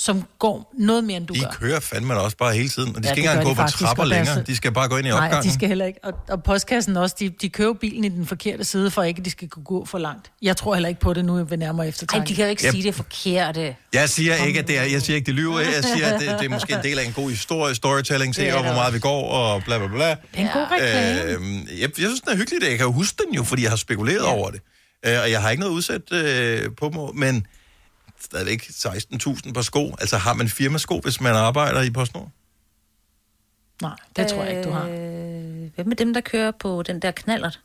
som går noget mere, end du De gør. kører fandme da også bare hele tiden, og de Ja, skal ikke det engang gå de på trapper længere. De skal bare gå ind i Nej, opgangen. de skal heller ikke. Og, og postkassen også, de, de kører bilen i den forkerte side, for ikke, at de skal kunne gå for langt. Jeg tror heller ikke på det nu ved nærmere eftertanke. Ej, de kan jo ikke Yep. sige det forkerte. Jeg siger ikke, at det er, jeg siger ikke, det lyver. Jeg siger, at det, det er måske en del af en god historie, storytelling, se Det hvor det meget vi går, og bla bla bla. Det er en god reklame. Øhm, jeg, jeg synes, den er hyggelig. Jeg kan jo huske den jo, fordi jeg har spekuleret ja. over det. Øh, og jeg har ikke noget udsat øh, på mig, men stadigvæk 16.000 par sko. Altså har man firmasko, hvis man arbejder i PostNord? Nej, det tror jeg ikke, du har. Øh, Hvem er dem, der kører på den der knallert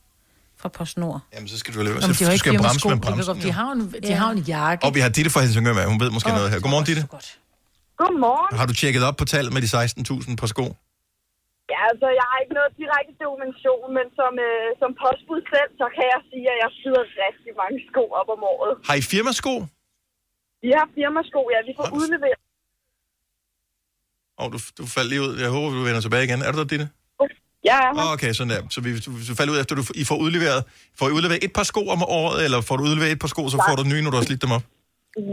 fra PostNord? Jamen, så skal du leve. Så har du skal bremse firmasko. med bremsen. de, har en, de har jo en jakke. Og vi har Ditte fra Helsingør med. Hun ved måske noget her. Godmorgen, Ditte. Godmorgen. Har du tjekket op på tallet med de 16.000 par sko? Ja, altså, jeg har ikke noget direkte dokumentation, men som, øh, som postbud selv, så kan jeg sige, at jeg slider rigtig mange sko op om året. Har I firmasko? Vi har firmasko, ja, vi får udleveret. Åh, oh, du, du faldt lige ud. Jeg håber, du vender tilbage igen. Er du der, Ditte? Ja, ja. Oh, okay, sådan der. Så vi, du, du falder ud efter, du I får udleveret, får I udleveret et par sko om året, eller får du udleveret et par sko, så får du nye, når du har slidt dem op?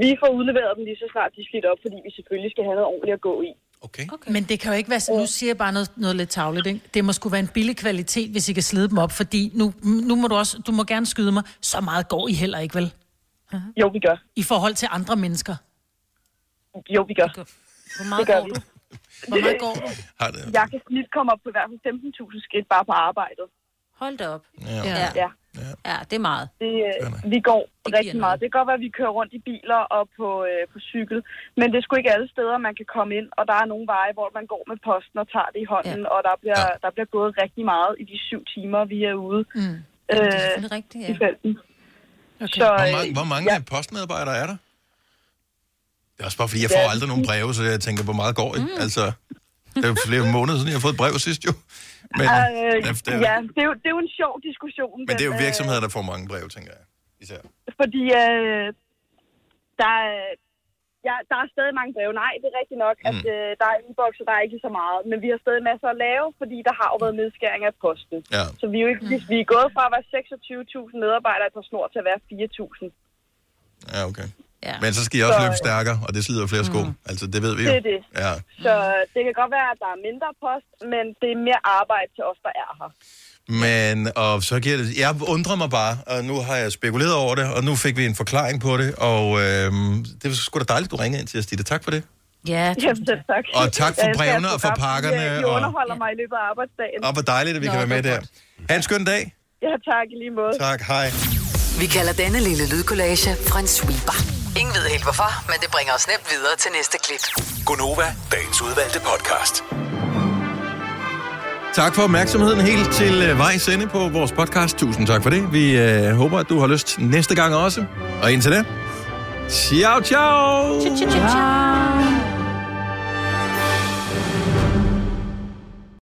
Vi får udleveret dem lige så snart de er slidt op, fordi vi selvfølgelig skal have noget ordentligt at gå i. Okay. okay. Men det kan jo ikke være, nu siger jeg bare noget, noget lidt tavligt, ikke? Det må sgu være en billig kvalitet, hvis I kan slide dem op, fordi nu, nu må du også, du må gerne skyde mig, så meget går I heller ikke, vel? Jo, vi gør. I forhold til andre mennesker. Jo, vi gør. Hvor meget det gør går vi. du? Hvor meget går du? [laughs] Har det? Jeg kan snit komme op på i hvert fald 15.000 skridt bare på arbejdet. Hold da op. Ja. Ja. Ja. Ja, det er meget. Det, øh, vi går rigtig meget. Det kan godt være, at vi kører rundt i biler og på, øh, på cykel, men det er sgu ikke alle steder, man kan komme ind, og der er nogle veje, hvor man går med posten og tager det i hånden, ja. og der bliver, ja. der bliver gået rigtig meget i de syv timer, vi er ude Mm. øh, det er selvfølgelig rigtigt, ja. i felten. Okay. Så, Hvor øh, mange, hvor mange ja. postmedarbejdere er der? Det er også bare, fordi jeg får Ja. aldrig nogen breve, så jeg tænker, hvor meget går I? Mm. Altså, det er jo flere måneder siden, jeg har fået et brev sidst jo. Men, øh, det, ja, det er, jo, det er jo en sjov diskussion. men det er jo den, øh, virksomheder, der får mange breve, tænker jeg. Især. Fordi øh, der, er- ja, der er stadig mange breve. Nej, det er rigtigt nok, mm. at øh, der er e-boks, og der er ikke så meget. Men vi har stadig masser at lave, fordi der har jo været nedskæring af posten. Ja. Så vi er jo ikke, vi, vi er gået fra at være 26.000 medarbejdere på snor til at være 4.000. Ja, okay. Ja. Men så skal I også Så- løbe stærkere, og det slider flere sko. Mm. Altså, det ved vi jo. Det er det. Ja. Så det kan godt være, at der er mindre post, men det er mere arbejde til os, der er her. Men, og så giver det... Jeg undrer mig bare, og nu har jeg spekuleret over det, og nu fik vi en forklaring på det, og øhm, det var sgu da dejligt, du ringede ind til os, Ditte. Tak for det. Ja, Jamen, selv tak. Og tak for Jeg brevene og for pakkerne, I, I og- underholder mig i løbet af arbejdsdagen. Og hvor dejligt, at vi Nå, kan være med det er der. Ha' en skøn dag. Ja, tak i lige måde. Tak, hej. Vi kalder denne lille lydkollage en sweeper. Ingen ved helt hvorfor, men det bringer os nemt videre til næste klip. Gonova, dagens udvalgte podcast. Tak for opmærksomheden helt til øh, sende på vores podcast. Tusind tak for det. Vi øh, håber, at du har lyst næste gang også. Og indtil da, ciao, ciao! Ciao.